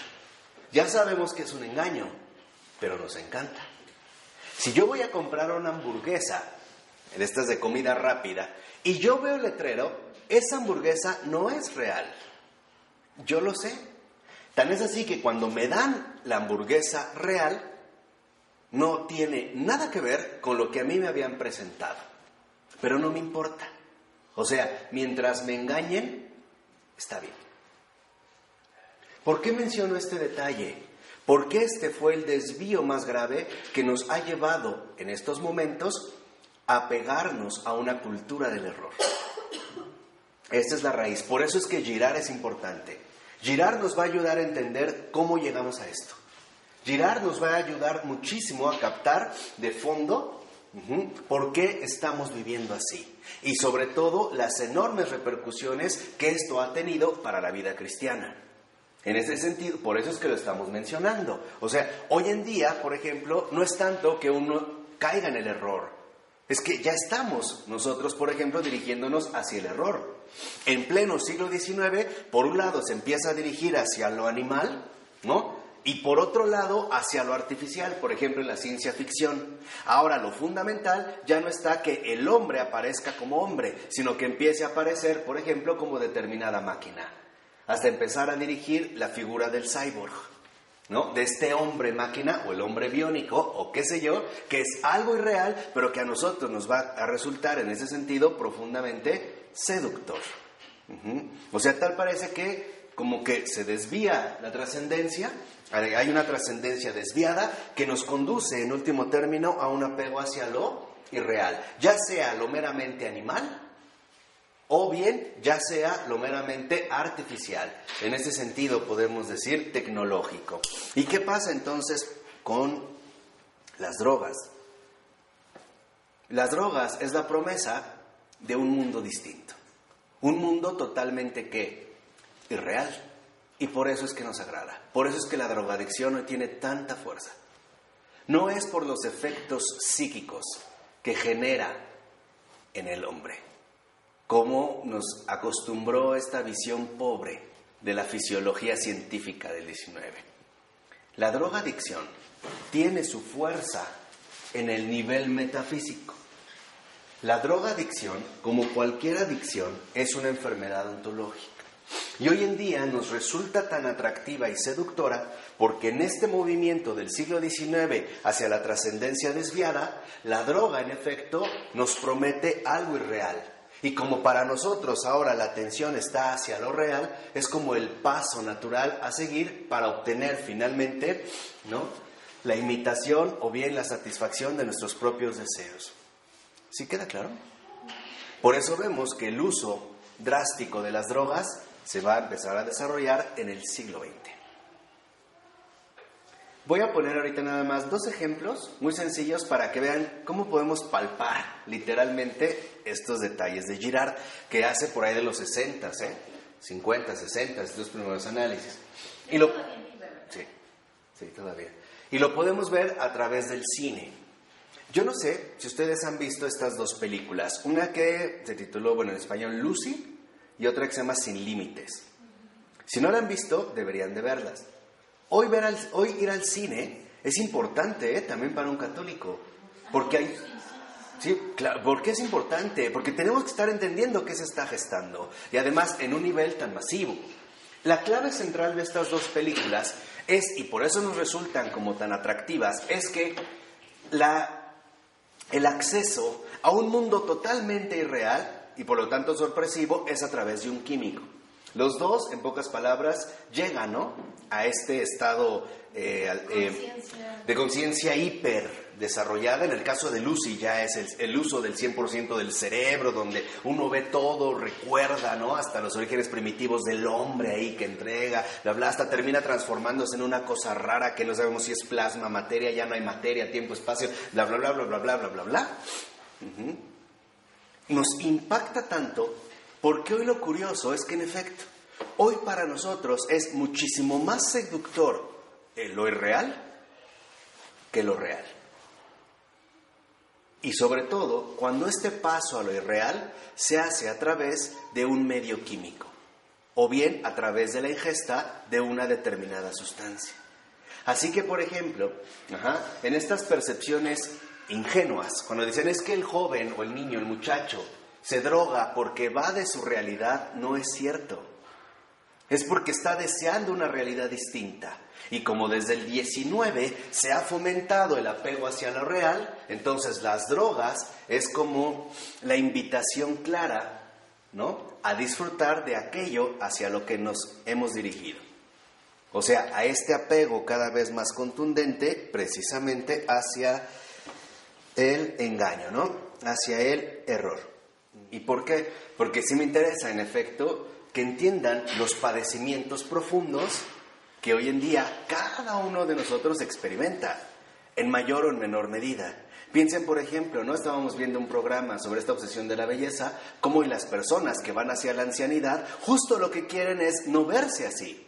Ya sabemos que es un engaño, pero nos encanta. Si yo voy a comprar una hamburguesa, en estas de comida rápida, y yo veo el letrero, esa hamburguesa no es real yo lo sé. Tan es así que cuando me dan la hamburguesa real, no tiene nada que ver con lo que a mí me habían presentado. Pero no me importa. O sea, mientras me engañen, está bien. ¿Por qué menciono este detalle? Porque este fue el desvío más grave que nos ha llevado en estos momentos a pegarnos a una cultura del error. Esta es la raíz. Por eso es que girar es importante. Girard nos va a ayudar a entender cómo llegamos a esto. Girard nos va a ayudar muchísimo a captar de fondo por qué estamos viviendo así y sobre todo las enormes repercusiones que esto ha tenido para la vida cristiana. En ese sentido, por eso es que lo estamos mencionando. O sea, hoy en día, por ejemplo, no es tanto que uno caiga en el error, es que ya estamos nosotros, por ejemplo, dirigiéndonos hacia el error. En pleno siglo XIX, por un lado se empieza a dirigir hacia lo animal, ¿no? Y por otro lado, hacia lo artificial, por ejemplo, en la ciencia ficción. Ahora, lo fundamental ya no está que el hombre aparezca como hombre, sino que empiece a aparecer, por ejemplo, como determinada máquina, hasta empezar a dirigir la figura del cyborg. ¿No? De este hombre máquina o el hombre biónico o qué sé yo, que es algo irreal, pero que a nosotros nos va a resultar en ese sentido profundamente seductor. O sea, tal parece que como que se desvía la trascendencia, hay una trascendencia desviada que nos conduce en último término a un apego hacia lo irreal, ya sea lo meramente animal, o bien ya sea lo meramente artificial. En ese sentido podemos decir tecnológico. ¿Y qué pasa entonces con las drogas? Las drogas es la promesa de un mundo distinto. Un mundo totalmente que irreal. Y por eso es que nos agrada. Por eso es que la drogadicción hoy tiene tanta fuerza. No es por los efectos psíquicos que genera en el hombre, como nos acostumbró esta visión pobre de la fisiología científica del 19. La drogadicción tiene su fuerza en el nivel metafísico. La drogadicción, como cualquier adicción, es una enfermedad ontológica. Y hoy en día nos resulta tan atractiva y seductora porque en este movimiento del siglo XIX hacia la trascendencia desviada, la droga en efecto nos promete algo irreal. Y como para nosotros ahora la atención está hacia lo real, es como el paso natural a seguir para obtener finalmente ¿no? la imitación o bien la satisfacción de nuestros propios deseos. ¿Sí queda claro? Por eso vemos que el uso drástico de las drogas se va a empezar a desarrollar en el siglo XX. Voy a poner ahorita nada más dos ejemplos muy sencillos para que vean cómo podemos palpar literalmente estos detalles de Girard, que hace por ahí de los 60, ¿eh? 50, 60, estos primeros análisis. Y lo, sí, sí, todavía. Y lo podemos ver a través del cine. Yo no sé si ustedes han visto estas dos películas. Una que se tituló, bueno, en español Lucy, y otra que se llama Sin Límites. Si no la han visto, deberían de verlas. Hoy, ver hoy ir al cine es importante ¿eh? también para un católico, porque hay... Sí, claro, ¿por qué es importante? Porque tenemos que estar entendiendo qué se está gestando y además en un nivel tan masivo. La clave central de estas dos películas es, y por eso nos resultan como tan atractivas, es que la, el acceso a un mundo totalmente irreal y por lo tanto sorpresivo es a través de un químico. Los dos, en pocas palabras, llegan a este estado eh, eh, de conciencia hiper desarrollada. En el caso de Lucy ya es el, uso del 100% del cerebro, donde uno ve todo, recuerda, ¿no? Hasta los orígenes primitivos del hombre ahí que entrega, bla, bla, hasta termina transformándose en una cosa rara que no sabemos si es plasma, materia, ya no hay materia, tiempo, espacio, bla, bla, bla, bla, bla, bla, bla, bla, bla nos impacta tanto porque hoy lo curioso es que en efecto, hoy para nosotros es muchísimo más seductor lo irreal que lo real. Y sobre todo cuando este paso a lo irreal se hace a través de un medio químico o bien a través de la ingesta de una determinada sustancia. Así que, por ejemplo, en estas percepciones ingenuas, cuando dicen es que el joven o el niño, el muchacho, se droga porque va de su realidad, no es cierto. Es porque está deseando una realidad distinta. Y como desde el 19 se ha fomentado el apego hacia lo real, entonces las drogas es como la invitación clara, ¿no? A disfrutar de aquello hacia lo que nos hemos dirigido. O sea, a este apego cada vez más contundente precisamente hacia el engaño, ¿no? Hacia el error. ¿Y por qué? Porque sí me interesa, en efecto, que entiendan los padecimientos profundos que hoy en día cada uno de nosotros experimenta, en mayor o en menor medida. Piensen, por ejemplo, ¿no? Estábamos viendo un programa sobre esta obsesión de la belleza, cómo las personas que van hacia la ancianidad, justo lo que quieren es no verse así,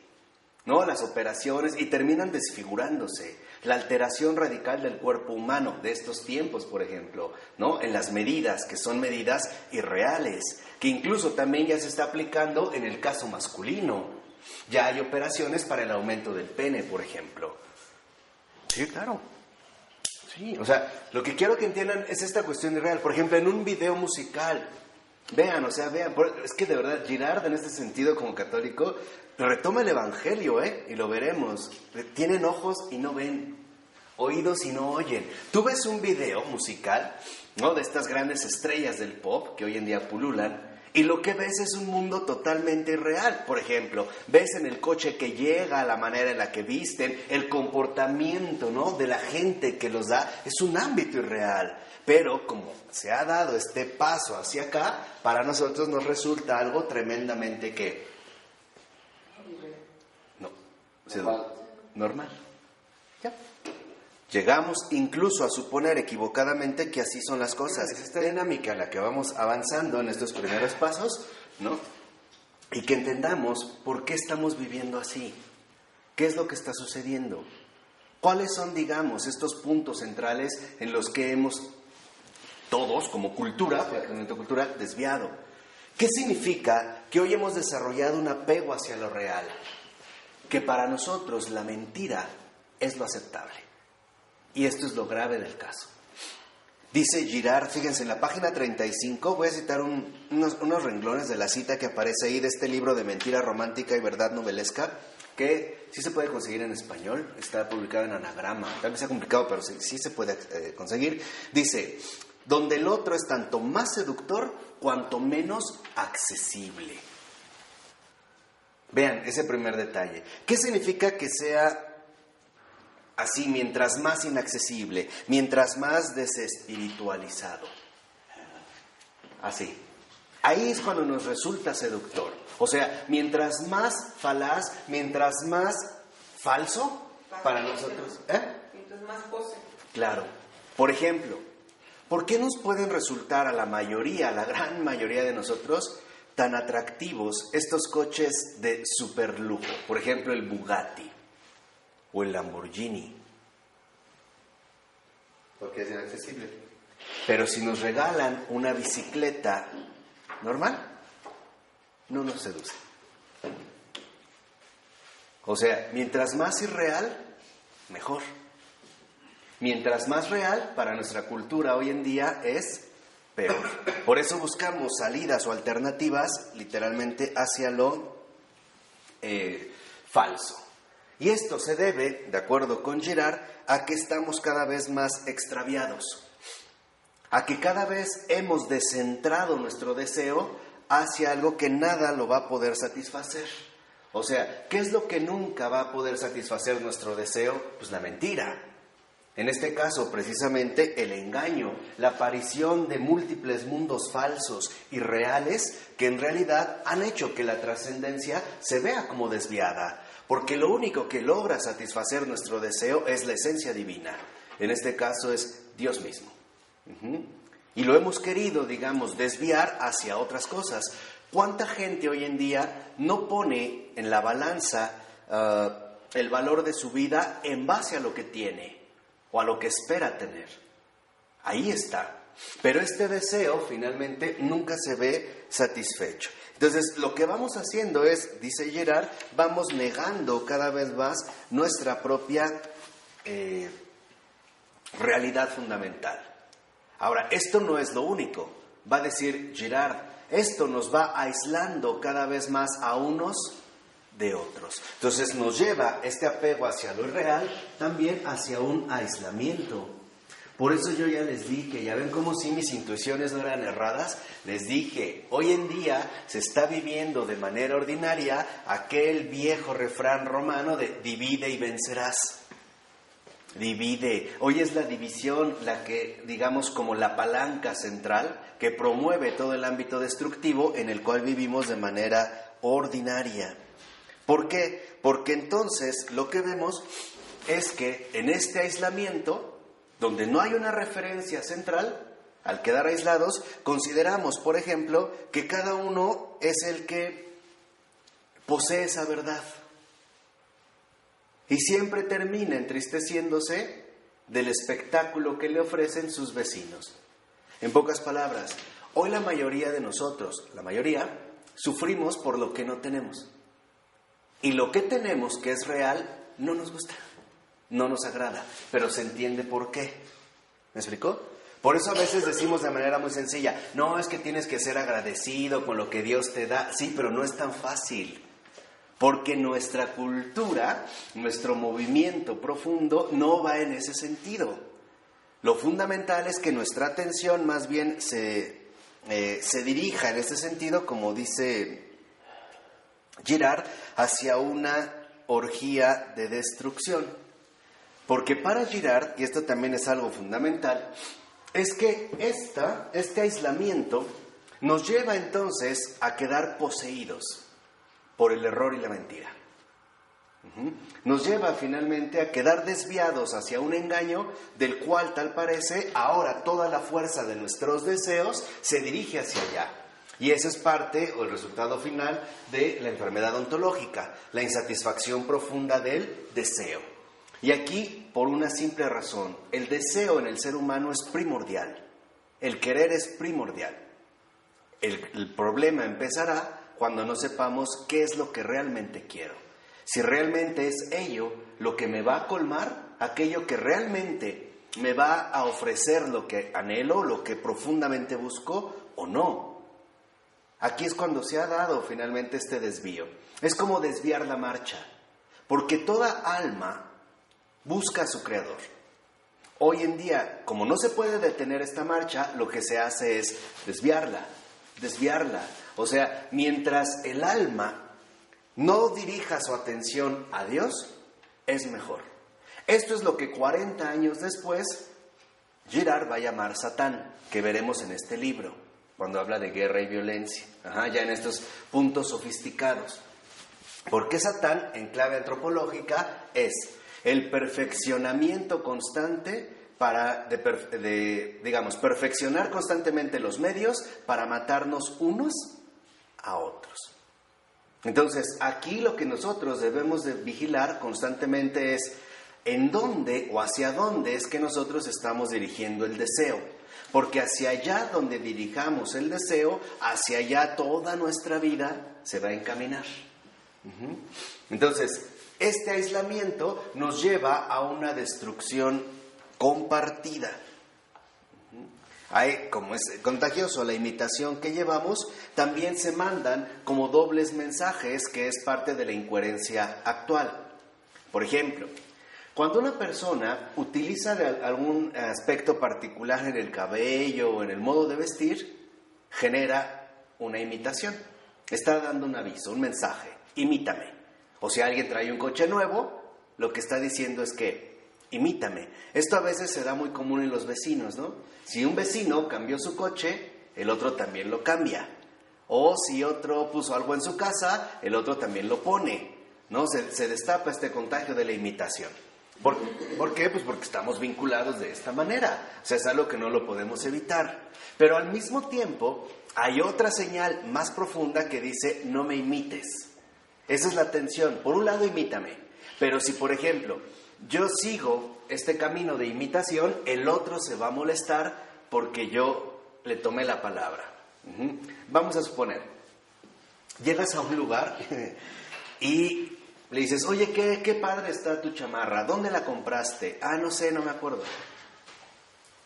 ¿no? Las operaciones y terminan desfigurándose la alteración radical del cuerpo humano de estos tiempos, por ejemplo, ¿no? En las medidas, que son medidas irreales, que incluso también ya se está aplicando en el caso masculino. Ya hay operaciones para el aumento del pene, por ejemplo. Sí, claro. Sí, o sea, lo que quiero que entiendan es esta cuestión irreal. Por ejemplo, en un video musical, Vean, o sea, vean, es que de verdad Girard en este sentido como católico retoma el Evangelio, ¿eh? Y lo veremos. Tienen ojos y no ven, oídos y no oyen. Tú ves un video musical, ¿no? De estas grandes estrellas del pop que hoy en día pululan. Y lo que ves es un mundo totalmente irreal. Por ejemplo, ves en el coche que llega, la manera en la que visten, el comportamiento ¿no? de la gente que los da, es un ámbito irreal. Pero como se ha dado este paso hacia acá, para nosotros nos resulta algo tremendamente que... No, normal. Ya. Llegamos incluso a suponer equivocadamente que así son las cosas. Es esta dinámica en la que vamos avanzando en estos primeros pasos, ¿no? y que entendamos por qué estamos viviendo así, qué es lo que está sucediendo, cuáles son, digamos, estos puntos centrales en los que hemos todos, como cultura, cultural, desviado. ¿Qué significa que hoy hemos desarrollado un apego hacia lo real? Que para nosotros la mentira es lo aceptable. Y esto es lo grave del caso. Dice Girard, fíjense, en la página 35 voy a citar unos, unos, renglones de la cita que aparece ahí de este libro de Mentira Romántica y Verdad Novelesca, que sí se puede conseguir en español, está publicado en anagrama, tal vez sea complicado, pero sí, sí se puede eh, conseguir. Dice, donde el otro es tanto más seductor cuanto menos accesible. Vean ese primer detalle. ¿Qué significa que sea así, mientras más inaccesible, mientras más desespiritualizado. Así. Ahí es cuando nos resulta seductor. O sea, mientras más falaz, mientras más falso para nosotros. ¿eh? Mientras más pose. Claro. Por ejemplo, ¿por qué nos pueden resultar a la mayoría, a la gran mayoría de nosotros, tan atractivos estos coches de super lujo? Por ejemplo, el Bugatti o el Lamborghini. Porque es inaccesible. Pero si nos regalan una bicicleta normal, no nos seduce. O sea, mientras más irreal, mejor. Mientras más real, para nuestra cultura hoy en día es Por eso buscamos salidas o alternativas literalmente hacia lo eh, falso. Y esto se debe, de acuerdo con Girard, a que estamos cada vez más extraviados, a que cada vez hemos descentrado nuestro deseo hacia algo que nada lo va a poder satisfacer. O sea, ¿qué es lo que nunca va a poder satisfacer nuestro deseo? Pues la mentira. En este caso, precisamente, el engaño, la aparición de múltiples mundos falsos y reales que en realidad han hecho que la trascendencia se vea como desviada, porque lo único que logra satisfacer nuestro deseo es la esencia divina. En este caso es Dios mismo. Y lo hemos querido, digamos, desviar hacia otras cosas. ¿Cuánta gente hoy en día no pone en la balanza ah, el valor de su vida en base a lo que tiene o a lo que espera tener? Ahí está. Pero este deseo finalmente nunca se ve satisfecho. Entonces, lo que vamos haciendo es, dice Gerard, vamos negando cada vez más nuestra propia eh, realidad fundamental. Ahora, esto no es lo único, va a decir Girard, esto nos va aislando cada vez más a unos de otros. Entonces nos lleva este apego hacia lo irreal también hacia un aislamiento por eso yo ya les dije, ya ven cómo si mis intuiciones no eran erradas, les dije, hoy en día se está viviendo de manera ordinaria aquel viejo refrán romano de divide y vencerás. Divide. Hoy es la división la que, digamos, como la palanca central que promueve todo el ámbito destructivo en el cual vivimos de manera ordinaria. ¿Por qué? Porque entonces lo que vemos es que en este aislamiento donde no hay una referencia central, al quedar aislados, consideramos, por ejemplo, que cada uno es el que posee esa verdad. Y siempre termina entristeciéndose del espectáculo que le ofrecen sus vecinos. En pocas palabras, hoy la mayoría de nosotros, la mayoría, sufrimos por lo que no tenemos. Y lo que tenemos, que es real, no nos gusta no nos agrada, pero se entiende por qué. ¿Me explicó? Por eso a veces decimos de manera muy sencilla, no es que tienes que ser agradecido con lo que Dios te da, sí, pero no es tan fácil, porque nuestra cultura, nuestro movimiento profundo no va en ese sentido. Lo fundamental es que nuestra atención más bien se, eh, se dirija en ese sentido, como dice Girard, hacia una orgía de destrucción. Porque para Girard, y esto también es algo fundamental, es que esta, este aislamiento nos lleva entonces a quedar poseídos por el error y la mentira. Nos lleva finalmente a quedar desviados hacia un engaño del cual tal parece ahora toda la fuerza de nuestros deseos se dirige hacia allá. Y ese es parte o el resultado final de la enfermedad ontológica, la insatisfacción profunda del deseo. Y aquí, por una simple razón, el deseo en el ser humano es primordial, el querer es primordial. El, el problema empezará cuando no sepamos qué es lo que realmente quiero. Si realmente es ello lo que me va a colmar, aquello que realmente me va a ofrecer lo que anhelo, lo que profundamente busco o no. Aquí es cuando se ha dado finalmente este desvío. Es como desviar la marcha, porque toda alma busca a su creador. Hoy en día, como no se puede detener esta marcha, lo que se hace es desviarla, desviarla. O sea, mientras el alma no dirija su atención a Dios, es mejor. Esto es lo que 40 años después Girard va a llamar Satán, que veremos en este libro, cuando habla de guerra y violencia, ya en estos puntos sofisticados. Porque Satán, en clave antropológica, es el perfeccionamiento constante para, digamos, perfeccionar constantemente los medios para matarnos unos a otros. Entonces, aquí lo que nosotros debemos de vigilar constantemente es en dónde o hacia dónde es que nosotros estamos dirigiendo el deseo. Porque hacia allá donde dirijamos el deseo, hacia allá toda nuestra vida se va a encaminar. Entonces, este aislamiento nos lleva a una destrucción compartida. Hay, como es contagioso la imitación que llevamos, también se mandan como dobles mensajes, que es parte de la incoherencia actual. Por ejemplo, cuando una persona utiliza algún aspecto particular en el cabello o en el modo de vestir, genera una imitación. Está dando un aviso, un mensaje, imítame. O si alguien trae un coche nuevo, lo que está diciendo es que, imítame. Esto a veces se da muy común en los vecinos, ¿no? Si un vecino cambió su coche, el otro también lo cambia. O si otro puso algo en su casa, el otro también lo pone. ¿No? Se, se destapa este contagio de la imitación. ¿Por, ¿Por, qué? Pues porque estamos vinculados de esta manera. O sea, es algo que no lo podemos evitar. Pero al mismo tiempo, hay otra señal más profunda que dice, no me imites. Esa es la tensión. Por un lado, imítame. Pero si, por ejemplo, yo sigo este camino de imitación, el otro se va a molestar porque yo le tomé la palabra. Vamos a suponer, llegas a un lugar [LAUGHS] y le dices, oye, ¿qué, qué padre está tu chamarra, ¿dónde la compraste? Ah, no sé, no me acuerdo.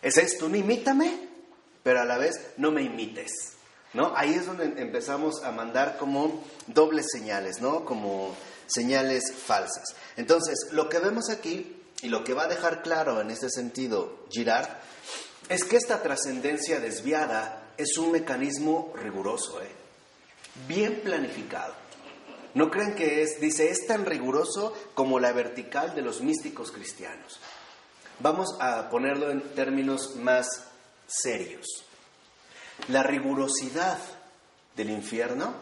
Es esto, no imítame, pero a la vez no me imites. ¿no? Ahí es donde empezamos a mandar como dobles señales, ¿no? Como señales falsas. Entonces, lo que vemos aquí y lo que va a dejar claro en este sentido Girard es que esta trascendencia desviada es un mecanismo riguroso, ¿eh? bien planificado. No creen que es, dice, es tan riguroso como la vertical de los místicos cristianos. Vamos a ponerlo en términos más serios. La rigurosidad del infierno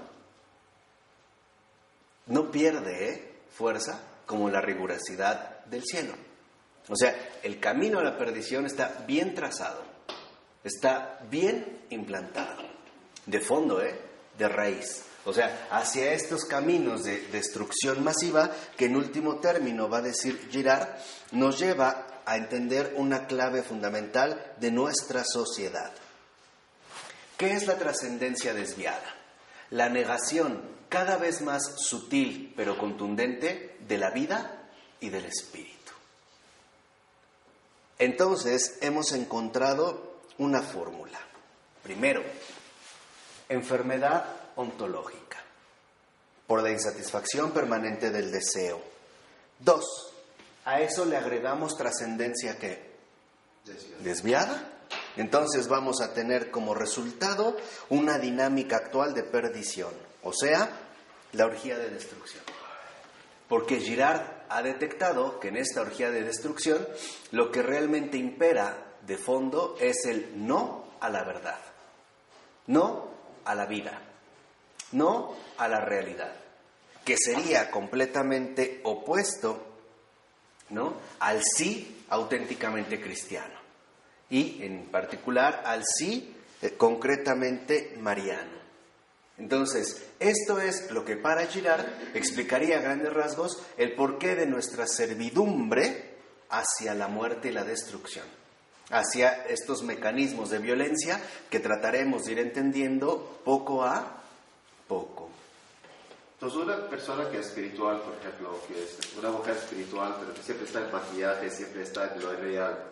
no pierde ¿eh? fuerza como la rigurosidad del cielo. O sea, el camino a la perdición está bien trazado, está bien implantado, de fondo, ¿eh? de raíz. O sea, hacia estos caminos de destrucción masiva, que en último término va a decir Girard, nos lleva a entender una clave fundamental de nuestra sociedad. ¿Qué es la trascendencia desviada? La negación cada vez más sutil pero contundente de la vida y del espíritu. Entonces hemos encontrado una fórmula. Primero, enfermedad ontológica, por la insatisfacción permanente del deseo. Dos, a eso le agregamos trascendencia que desviada entonces vamos a tener como resultado una dinámica actual de perdición, o sea, la orgía de destrucción. Porque Girard ha detectado que en esta orgía de destrucción lo que realmente impera de fondo es el no a la verdad, no a la vida, no a la realidad, que sería completamente opuesto ¿no? al sí auténticamente cristiano y en particular al sí eh, concretamente mariano. Entonces, esto es lo que para Girard explicaría a grandes rasgos el porqué de nuestra servidumbre hacia la muerte y la destrucción, hacia estos mecanismos de violencia que trataremos de ir entendiendo poco a poco. Entonces, una persona que es espiritual, por ejemplo, que es una mujer espiritual, pero que siempre está en maquillaje, siempre está en lo real,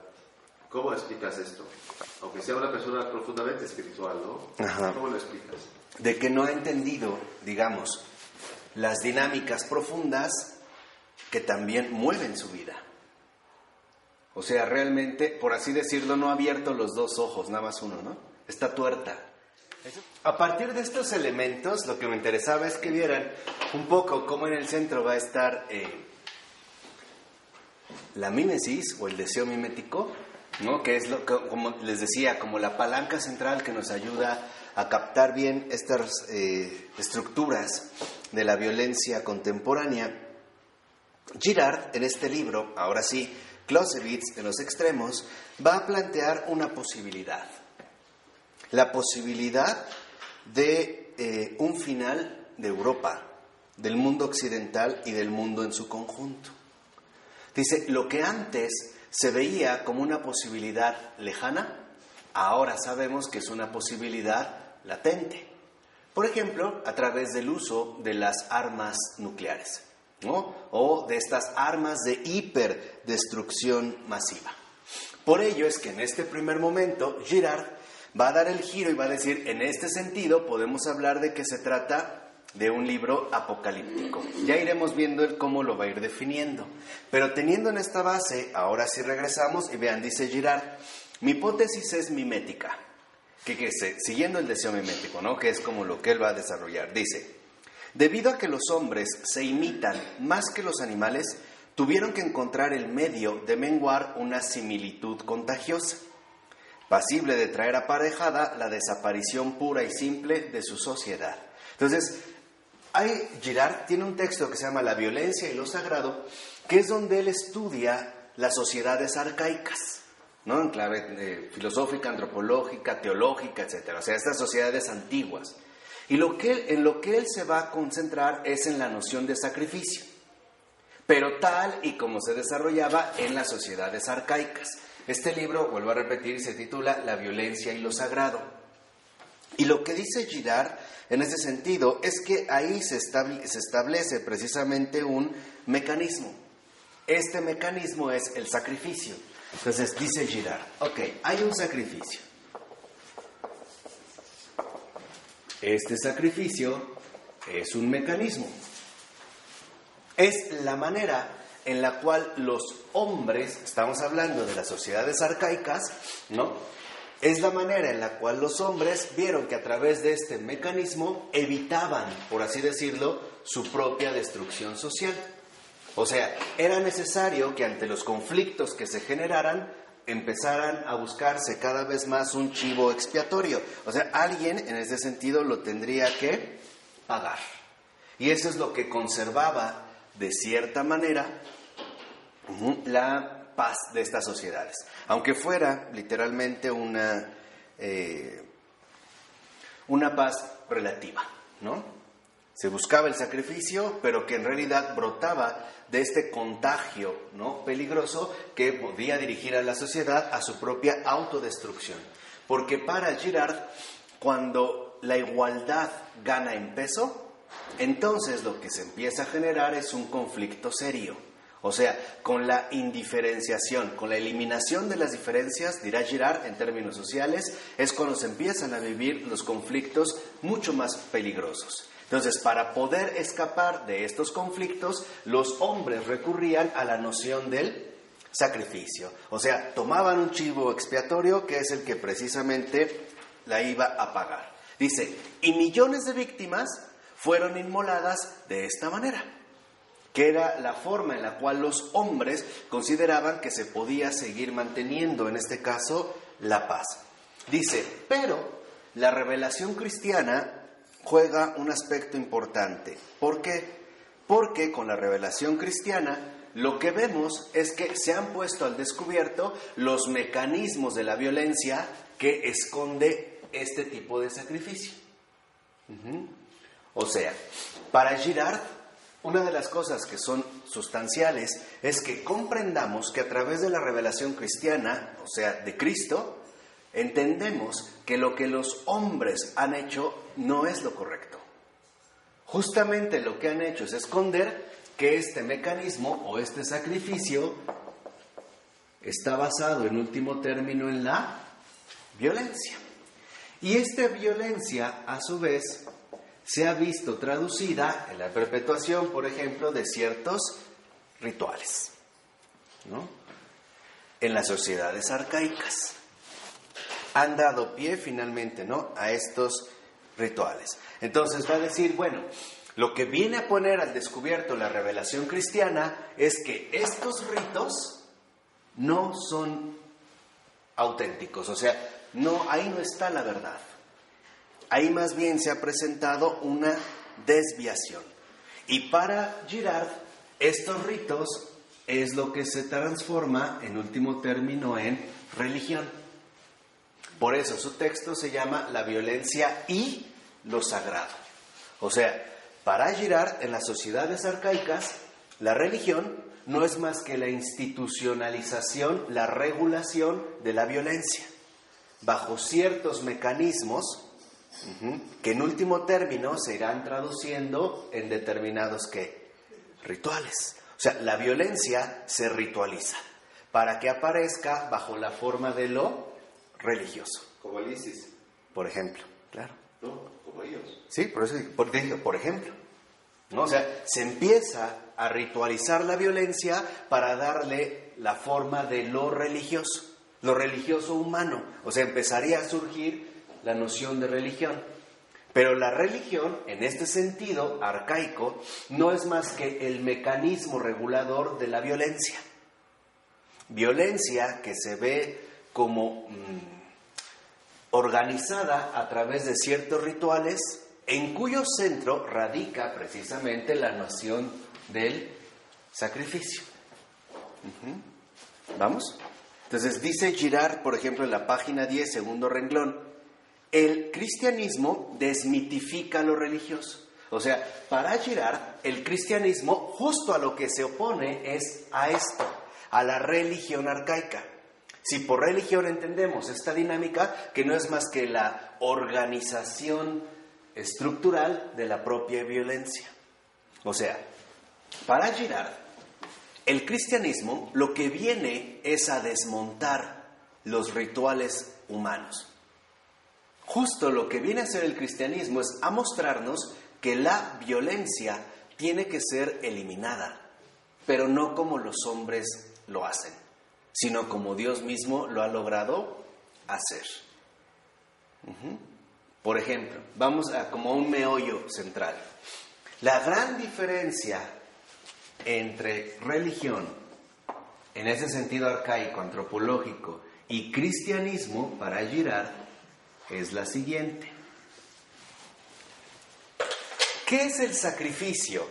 ¿cómo explicas esto? Aunque sea una persona profundamente espiritual, ¿no? Ajá. ¿Cómo lo explicas? De que no ha entendido, digamos, las dinámicas profundas que también mueven su vida. O sea, realmente, por así decirlo, no ha abierto los dos ojos, nada más uno, ¿no? Está tuerta. A partir de estos elementos, lo que me interesaba es que vieran un poco cómo en el centro va a estar eh, la mímesis o el deseo mimético, ¿no? que es, lo que, como les decía, como la palanca central que nos ayuda a captar bien estas eh, estructuras de la violencia contemporánea. Girard, en este libro, ahora sí, Clausewitz, en los extremos, va a plantear una posibilidad. La posibilidad de eh, un final de Europa, del mundo occidental y del mundo en su conjunto. Dice, lo que antes se veía como una posibilidad lejana, ahora sabemos que es una posibilidad latente. Por ejemplo, a través del uso de las armas nucleares, ¿no? O de estas armas de hiperdestrucción masiva. Por ello es que en este primer momento Girard va a dar el giro y va a decir, en este sentido podemos hablar de que se trata de un libro apocalíptico. Ya iremos viendo cómo lo va a ir definiendo. Pero teniendo en esta base, ahora sí regresamos y vean, dice Girard, mi hipótesis es mimética. ¿Qué quiere decir? Siguiendo el deseo mimético, ¿no? Que es como lo que él va a desarrollar. Dice, debido a que los hombres se imitan más que los animales, tuvieron que encontrar el medio de menguar una similitud contagiosa, pasible de traer aparejada la desaparición pura y simple de su sociedad. Entonces, hay, Girard tiene un texto que se llama La violencia y lo sagrado, que es donde él estudia las sociedades arcaicas, ¿no? En clave eh, filosófica, antropológica, teológica, etc. O sea, estas sociedades antiguas. Y lo que en lo que él se va a concentrar es en la noción de sacrificio, pero tal y como se desarrollaba en las sociedades arcaicas. Este libro, vuelvo a repetir, se titula La violencia y lo sagrado. Y lo que dice Girard en ese sentido es que ahí se, establ- se establece precisamente un mecanismo. Este mecanismo es el sacrificio. Entonces dice Girard, ok, hay un sacrificio. Este sacrificio es un mecanismo. Es la manera en la cual los hombres, estamos hablando de las sociedades arcaicas, ¿no? Es la manera en la cual los hombres vieron que a través de este mecanismo evitaban, por así decirlo, su propia destrucción social. O sea, era necesario que ante los conflictos que se generaran empezaran a buscarse cada vez más un chivo expiatorio. O sea, alguien en ese sentido lo tendría que pagar. Y eso es lo que conservaba de cierta manera la paz de estas sociedades. Aunque fuera literalmente una, eh, una paz relativa, ¿no? Se buscaba el sacrificio, pero que en realidad brotaba de este contagio ¿no? peligroso que podía dirigir a la sociedad a su propia autodestrucción. Porque para Girard, cuando la igualdad gana en peso, entonces lo que se empieza a generar es un conflicto serio. O sea, con la indiferenciación, con la eliminación de las diferencias, dirá Girard en términos sociales, es cuando se empiezan a vivir los conflictos mucho más peligrosos. Entonces, para poder escapar de estos conflictos, los hombres recurrían a la noción del sacrificio. O sea, tomaban un chivo expiatorio que es el que precisamente la iba a pagar. Dice, y millones de víctimas fueron inmoladas de esta manera, que era la forma en la cual los hombres consideraban que se podía seguir manteniendo, en este caso, la paz. Dice, pero la revelación cristiana juega un aspecto importante. ¿Por qué? Porque con la revelación cristiana lo que vemos es que se han puesto al descubierto los mecanismos de la violencia que esconde este tipo de sacrificio. O sea, para Girard, una de las cosas que son sustanciales es que comprendamos que a través de la revelación cristiana, o sea, de Cristo, entendemos que lo que los hombres han hecho no es lo correcto. Justamente lo que han hecho es esconder que este mecanismo o este sacrificio está basado en último término en la violencia. Y esta violencia, a su vez, se ha visto traducida en la perpetuación, por ejemplo, de ciertos rituales, ¿no? En las sociedades arcaicas. Han dado pie finalmente, ¿no? A estos rituales. Entonces va a decir, bueno, lo que viene a poner al descubierto la revelación cristiana es que estos ritos no son auténticos, o sea, no, ahí no está la verdad. Ahí más bien se ha presentado una desviación. Y para Girard, estos ritos es lo que se transforma en último término en religión. Por eso su texto se llama La violencia y lo sagrado. O sea, para Girard, en las sociedades arcaicas, la religión no es más que la institucionalización, la regulación de la violencia, bajo ciertos mecanismos que en último término se irán traduciendo en determinados ¿qué? rituales. O sea, la violencia se ritualiza para que aparezca bajo la forma de lo religioso, Como el ISIS, por ejemplo. Claro. ¿no? Como ellos. Sí, por eso por, por ejemplo. ¿no? O sea, se empieza a ritualizar la violencia para darle la forma de lo religioso, lo religioso humano. O sea, empezaría a surgir la noción de religión. Pero la religión, en este sentido arcaico, no es más que el mecanismo regulador de la violencia. Violencia que se ve como mm, organizada a través de ciertos rituales en cuyo centro radica precisamente la noción del sacrificio. ¿Vamos? Entonces dice Girard, por ejemplo, en la página 10, segundo renglón, el cristianismo desmitifica lo religioso. O sea, para Girard, el cristianismo justo a lo que se opone es a esto, a la religión arcaica. Si por religión entendemos esta dinámica, que no es más que la organización estructural de la propia violencia. O sea, para Girard, el cristianismo lo que viene es a desmontar los rituales humanos. Justo lo que viene a hacer el cristianismo es a mostrarnos que la violencia tiene que ser eliminada, pero no como los hombres lo hacen, sino como Dios mismo lo ha logrado hacer. Por ejemplo, vamos a como un meollo central. La gran diferencia entre religión, en ese sentido arcaico, antropológico, y cristianismo, para Girard, es la siguiente. ¿Qué es el sacrificio?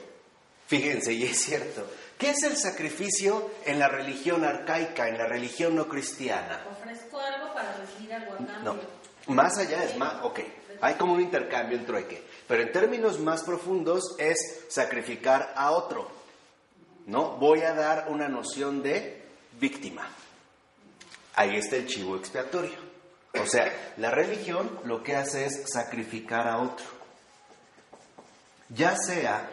Fíjense, y es cierto, ¿qué es el sacrificio en la religión arcaica, en la religión no cristiana? Ofrezco algo para recibir algo a cambio. No, más allá es más, ok, hay como un intercambio, un trueque, pero en términos más profundos es sacrificar a otro, ¿no? Voy a dar una noción de víctima. Ahí está el chivo expiatorio. O sea, la religión lo que hace es sacrificar a otro. Ya sea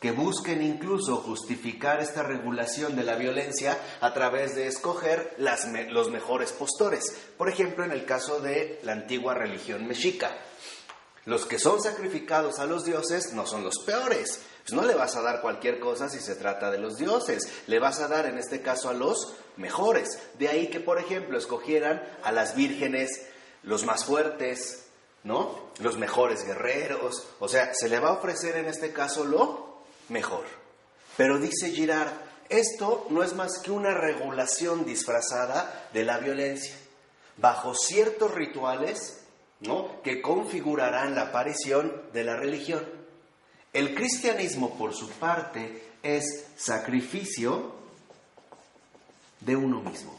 que busquen incluso justificar esta regulación de la violencia a través de escoger los mejores postores. Por ejemplo, en el caso de la antigua religión mexica. Los que son sacrificados a los dioses no son los peores. Pues no le vas a dar cualquier cosa si se trata de los dioses. Le vas a dar en este caso a los mejores. De ahí que, por ejemplo, escogieran a las vírgenes los más fuertes, ¿no? Los mejores guerreros. O sea, se le va a ofrecer en este caso lo mejor. Pero dice Girard, esto no es más que una regulación disfrazada de la violencia. Bajo ciertos rituales, ¿no? que configurarán la aparición de la religión. El cristianismo, por su parte, es sacrificio de uno mismo.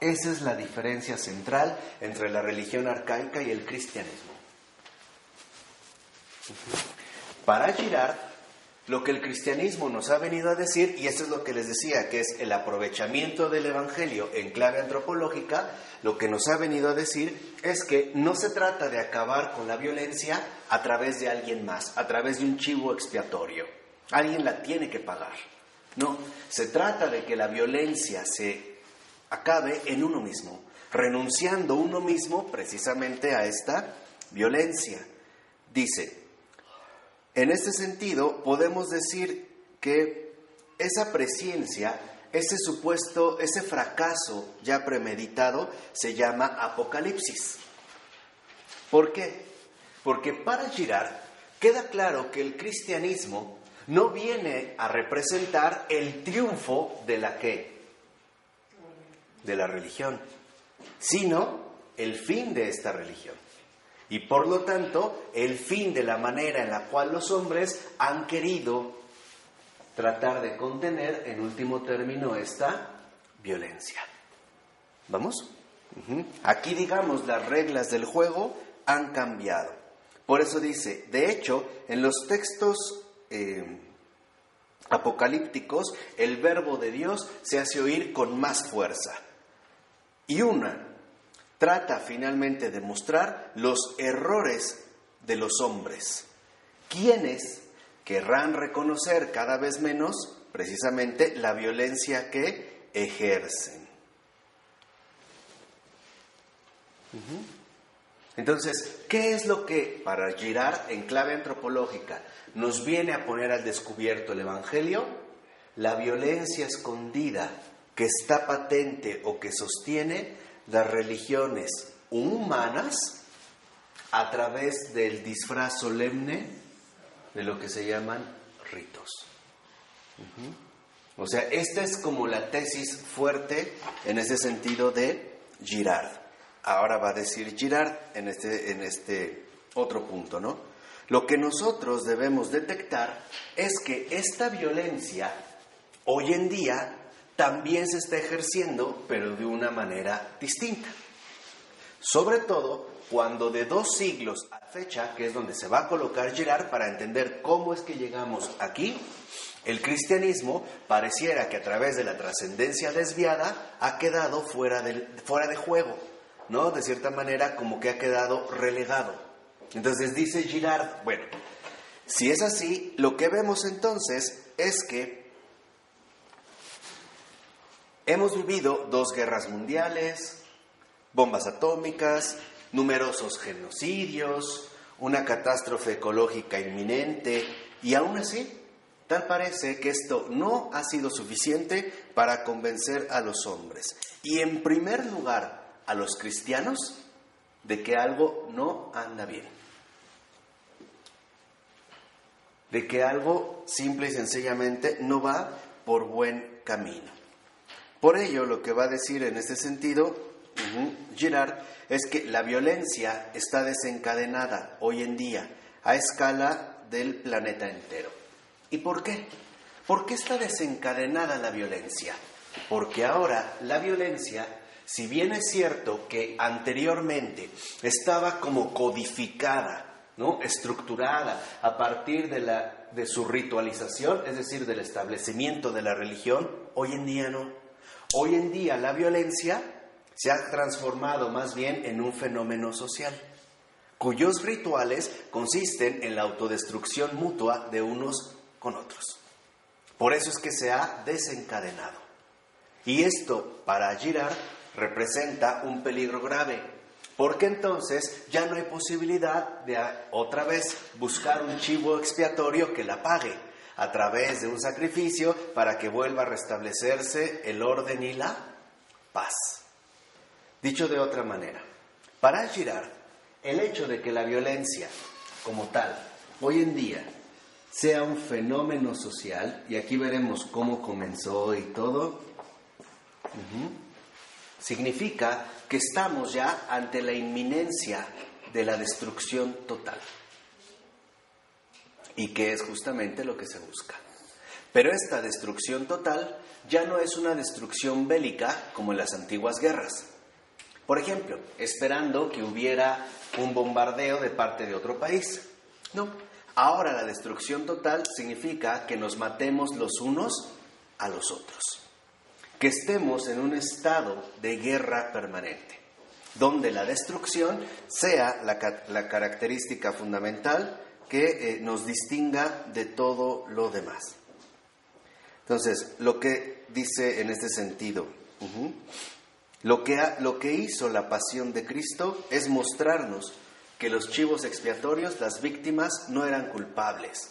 Esa es la diferencia central entre la religión arcaica y el cristianismo. Para Girard, lo que el cristianismo nos ha venido a decir, y esto es lo que les decía, que es el aprovechamiento del Evangelio en clave antropológica, lo que nos ha venido a decir es que no se trata de acabar con la violencia a través de alguien más, a través de un chivo expiatorio. Alguien la tiene que pagar. No, se trata de que la violencia se acabe en uno mismo, renunciando uno mismo precisamente a esta violencia. Dice, en este sentido podemos decir que esa presencia, ese supuesto, ese fracaso ya premeditado se llama apocalipsis. ¿Por qué? Porque para Girard queda claro que el cristianismo no viene a representar el triunfo de la que de la religión, sino el fin de esta religión. Y por lo tanto, el fin de la manera en la cual los hombres han querido tratar de contener, en último término, esta violencia. ¿Vamos? Aquí, digamos, las reglas del juego han cambiado. Por eso dice, de hecho, en los textos eh, apocalípticos, el verbo de Dios se hace oír con más fuerza. Y una trata finalmente de mostrar los errores de los hombres, quienes querrán reconocer cada vez menos precisamente la violencia que ejercen. Entonces, ¿qué es lo que para girar en clave antropológica nos viene a poner al descubierto el Evangelio? La violencia escondida que está patente o que sostiene las religiones humanas a través del disfraz solemne de lo que se llaman ritos. O sea, esta es como la tesis fuerte en ese sentido de Girard. Ahora va a decir Girard en este, en este otro punto, ¿no? Lo que nosotros debemos detectar es que esta violencia hoy en día también se está ejerciendo, pero de una manera distinta. Sobre todo cuando de dos siglos a fecha, que es donde se va a colocar Girard para entender cómo es que llegamos aquí, el cristianismo pareciera que a través de la trascendencia desviada ha quedado fuera de, fuera de juego, ¿no? De cierta manera como que ha quedado relegado. Entonces dice Girard, bueno, si es así, lo que vemos entonces es que Hemos vivido dos guerras mundiales, bombas atómicas, numerosos genocidios, una catástrofe ecológica inminente y aún así, tal parece que esto no ha sido suficiente para convencer a los hombres y en primer lugar a los cristianos de que algo no anda bien. De que algo simple y sencillamente no va por buen camino. Por ello, lo que va a decir en este sentido Girard es que la violencia está desencadenada hoy en día a escala del planeta entero. ¿Y por qué? ¿Por qué está desencadenada la violencia? Porque ahora la violencia, si bien es cierto que anteriormente estaba como codificada, ¿no? estructurada a partir de, la, de su ritualización, es decir, del establecimiento de la religión, hoy en día no. Hoy en día la violencia se ha transformado más bien en un fenómeno social, cuyos rituales consisten en la autodestrucción mutua de unos con otros. Por eso es que se ha desencadenado. Y esto, para Girard, representa un peligro grave, porque entonces ya no hay posibilidad de otra vez buscar un chivo expiatorio que la pague a través de un sacrificio para que vuelva a restablecerse el orden y la paz. Dicho de otra manera, para Girard, el hecho de que la violencia como tal hoy en día sea un fenómeno social, y aquí veremos cómo comenzó y todo, significa que estamos ya ante la inminencia de la destrucción total y que es justamente lo que se busca. Pero esta destrucción total ya no es una destrucción bélica como en las antiguas guerras. Por ejemplo, esperando que hubiera un bombardeo de parte de otro país. No, ahora la destrucción total significa que nos matemos los unos a los otros, que estemos en un estado de guerra permanente, donde la destrucción sea la, característica fundamental que eh, nos distinga de todo lo demás. Entonces, lo que dice en este sentido, lo, que lo que hizo la pasión de Cristo es mostrarnos que los chivos expiatorios, las víctimas, no eran culpables,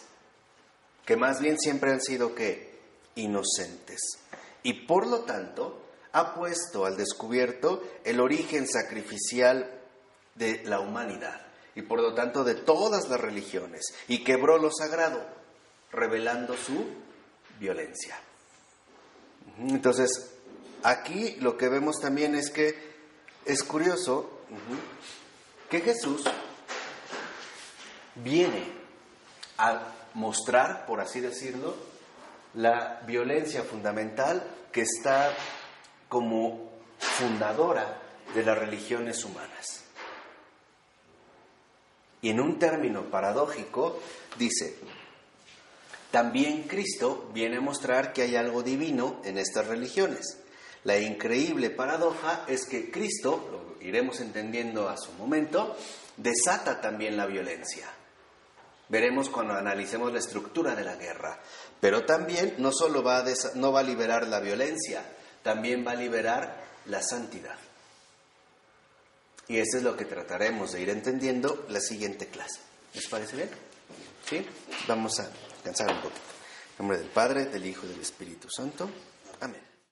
que más bien siempre han sido que inocentes. Y por lo tanto, ha puesto al descubierto el origen sacrificial de la humanidad y por lo tanto de todas las religiones y quebró lo sagrado, revelando su violencia. Entonces, aquí lo que vemos también es que es curioso que Jesús viene a mostrar, por así decirlo, la violencia fundamental que está como fundadora de las religiones humanas. Y en un término paradójico dice, también Cristo viene a mostrar que hay algo divino en estas religiones. La increíble paradoja es que Cristo, lo iremos entendiendo a su momento, desata también la violencia. Veremos cuando analicemos la estructura de la guerra. Pero también no solo va a, no va liberar la violencia, también va a liberar la santidad. Y eso es lo que trataremos de ir entendiendo la siguiente clase. ¿Les parece bien? ¿Sí? Vamos a Cansar un poquito. En nombre del Padre, del Hijo y del Espíritu Santo. Amén.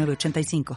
85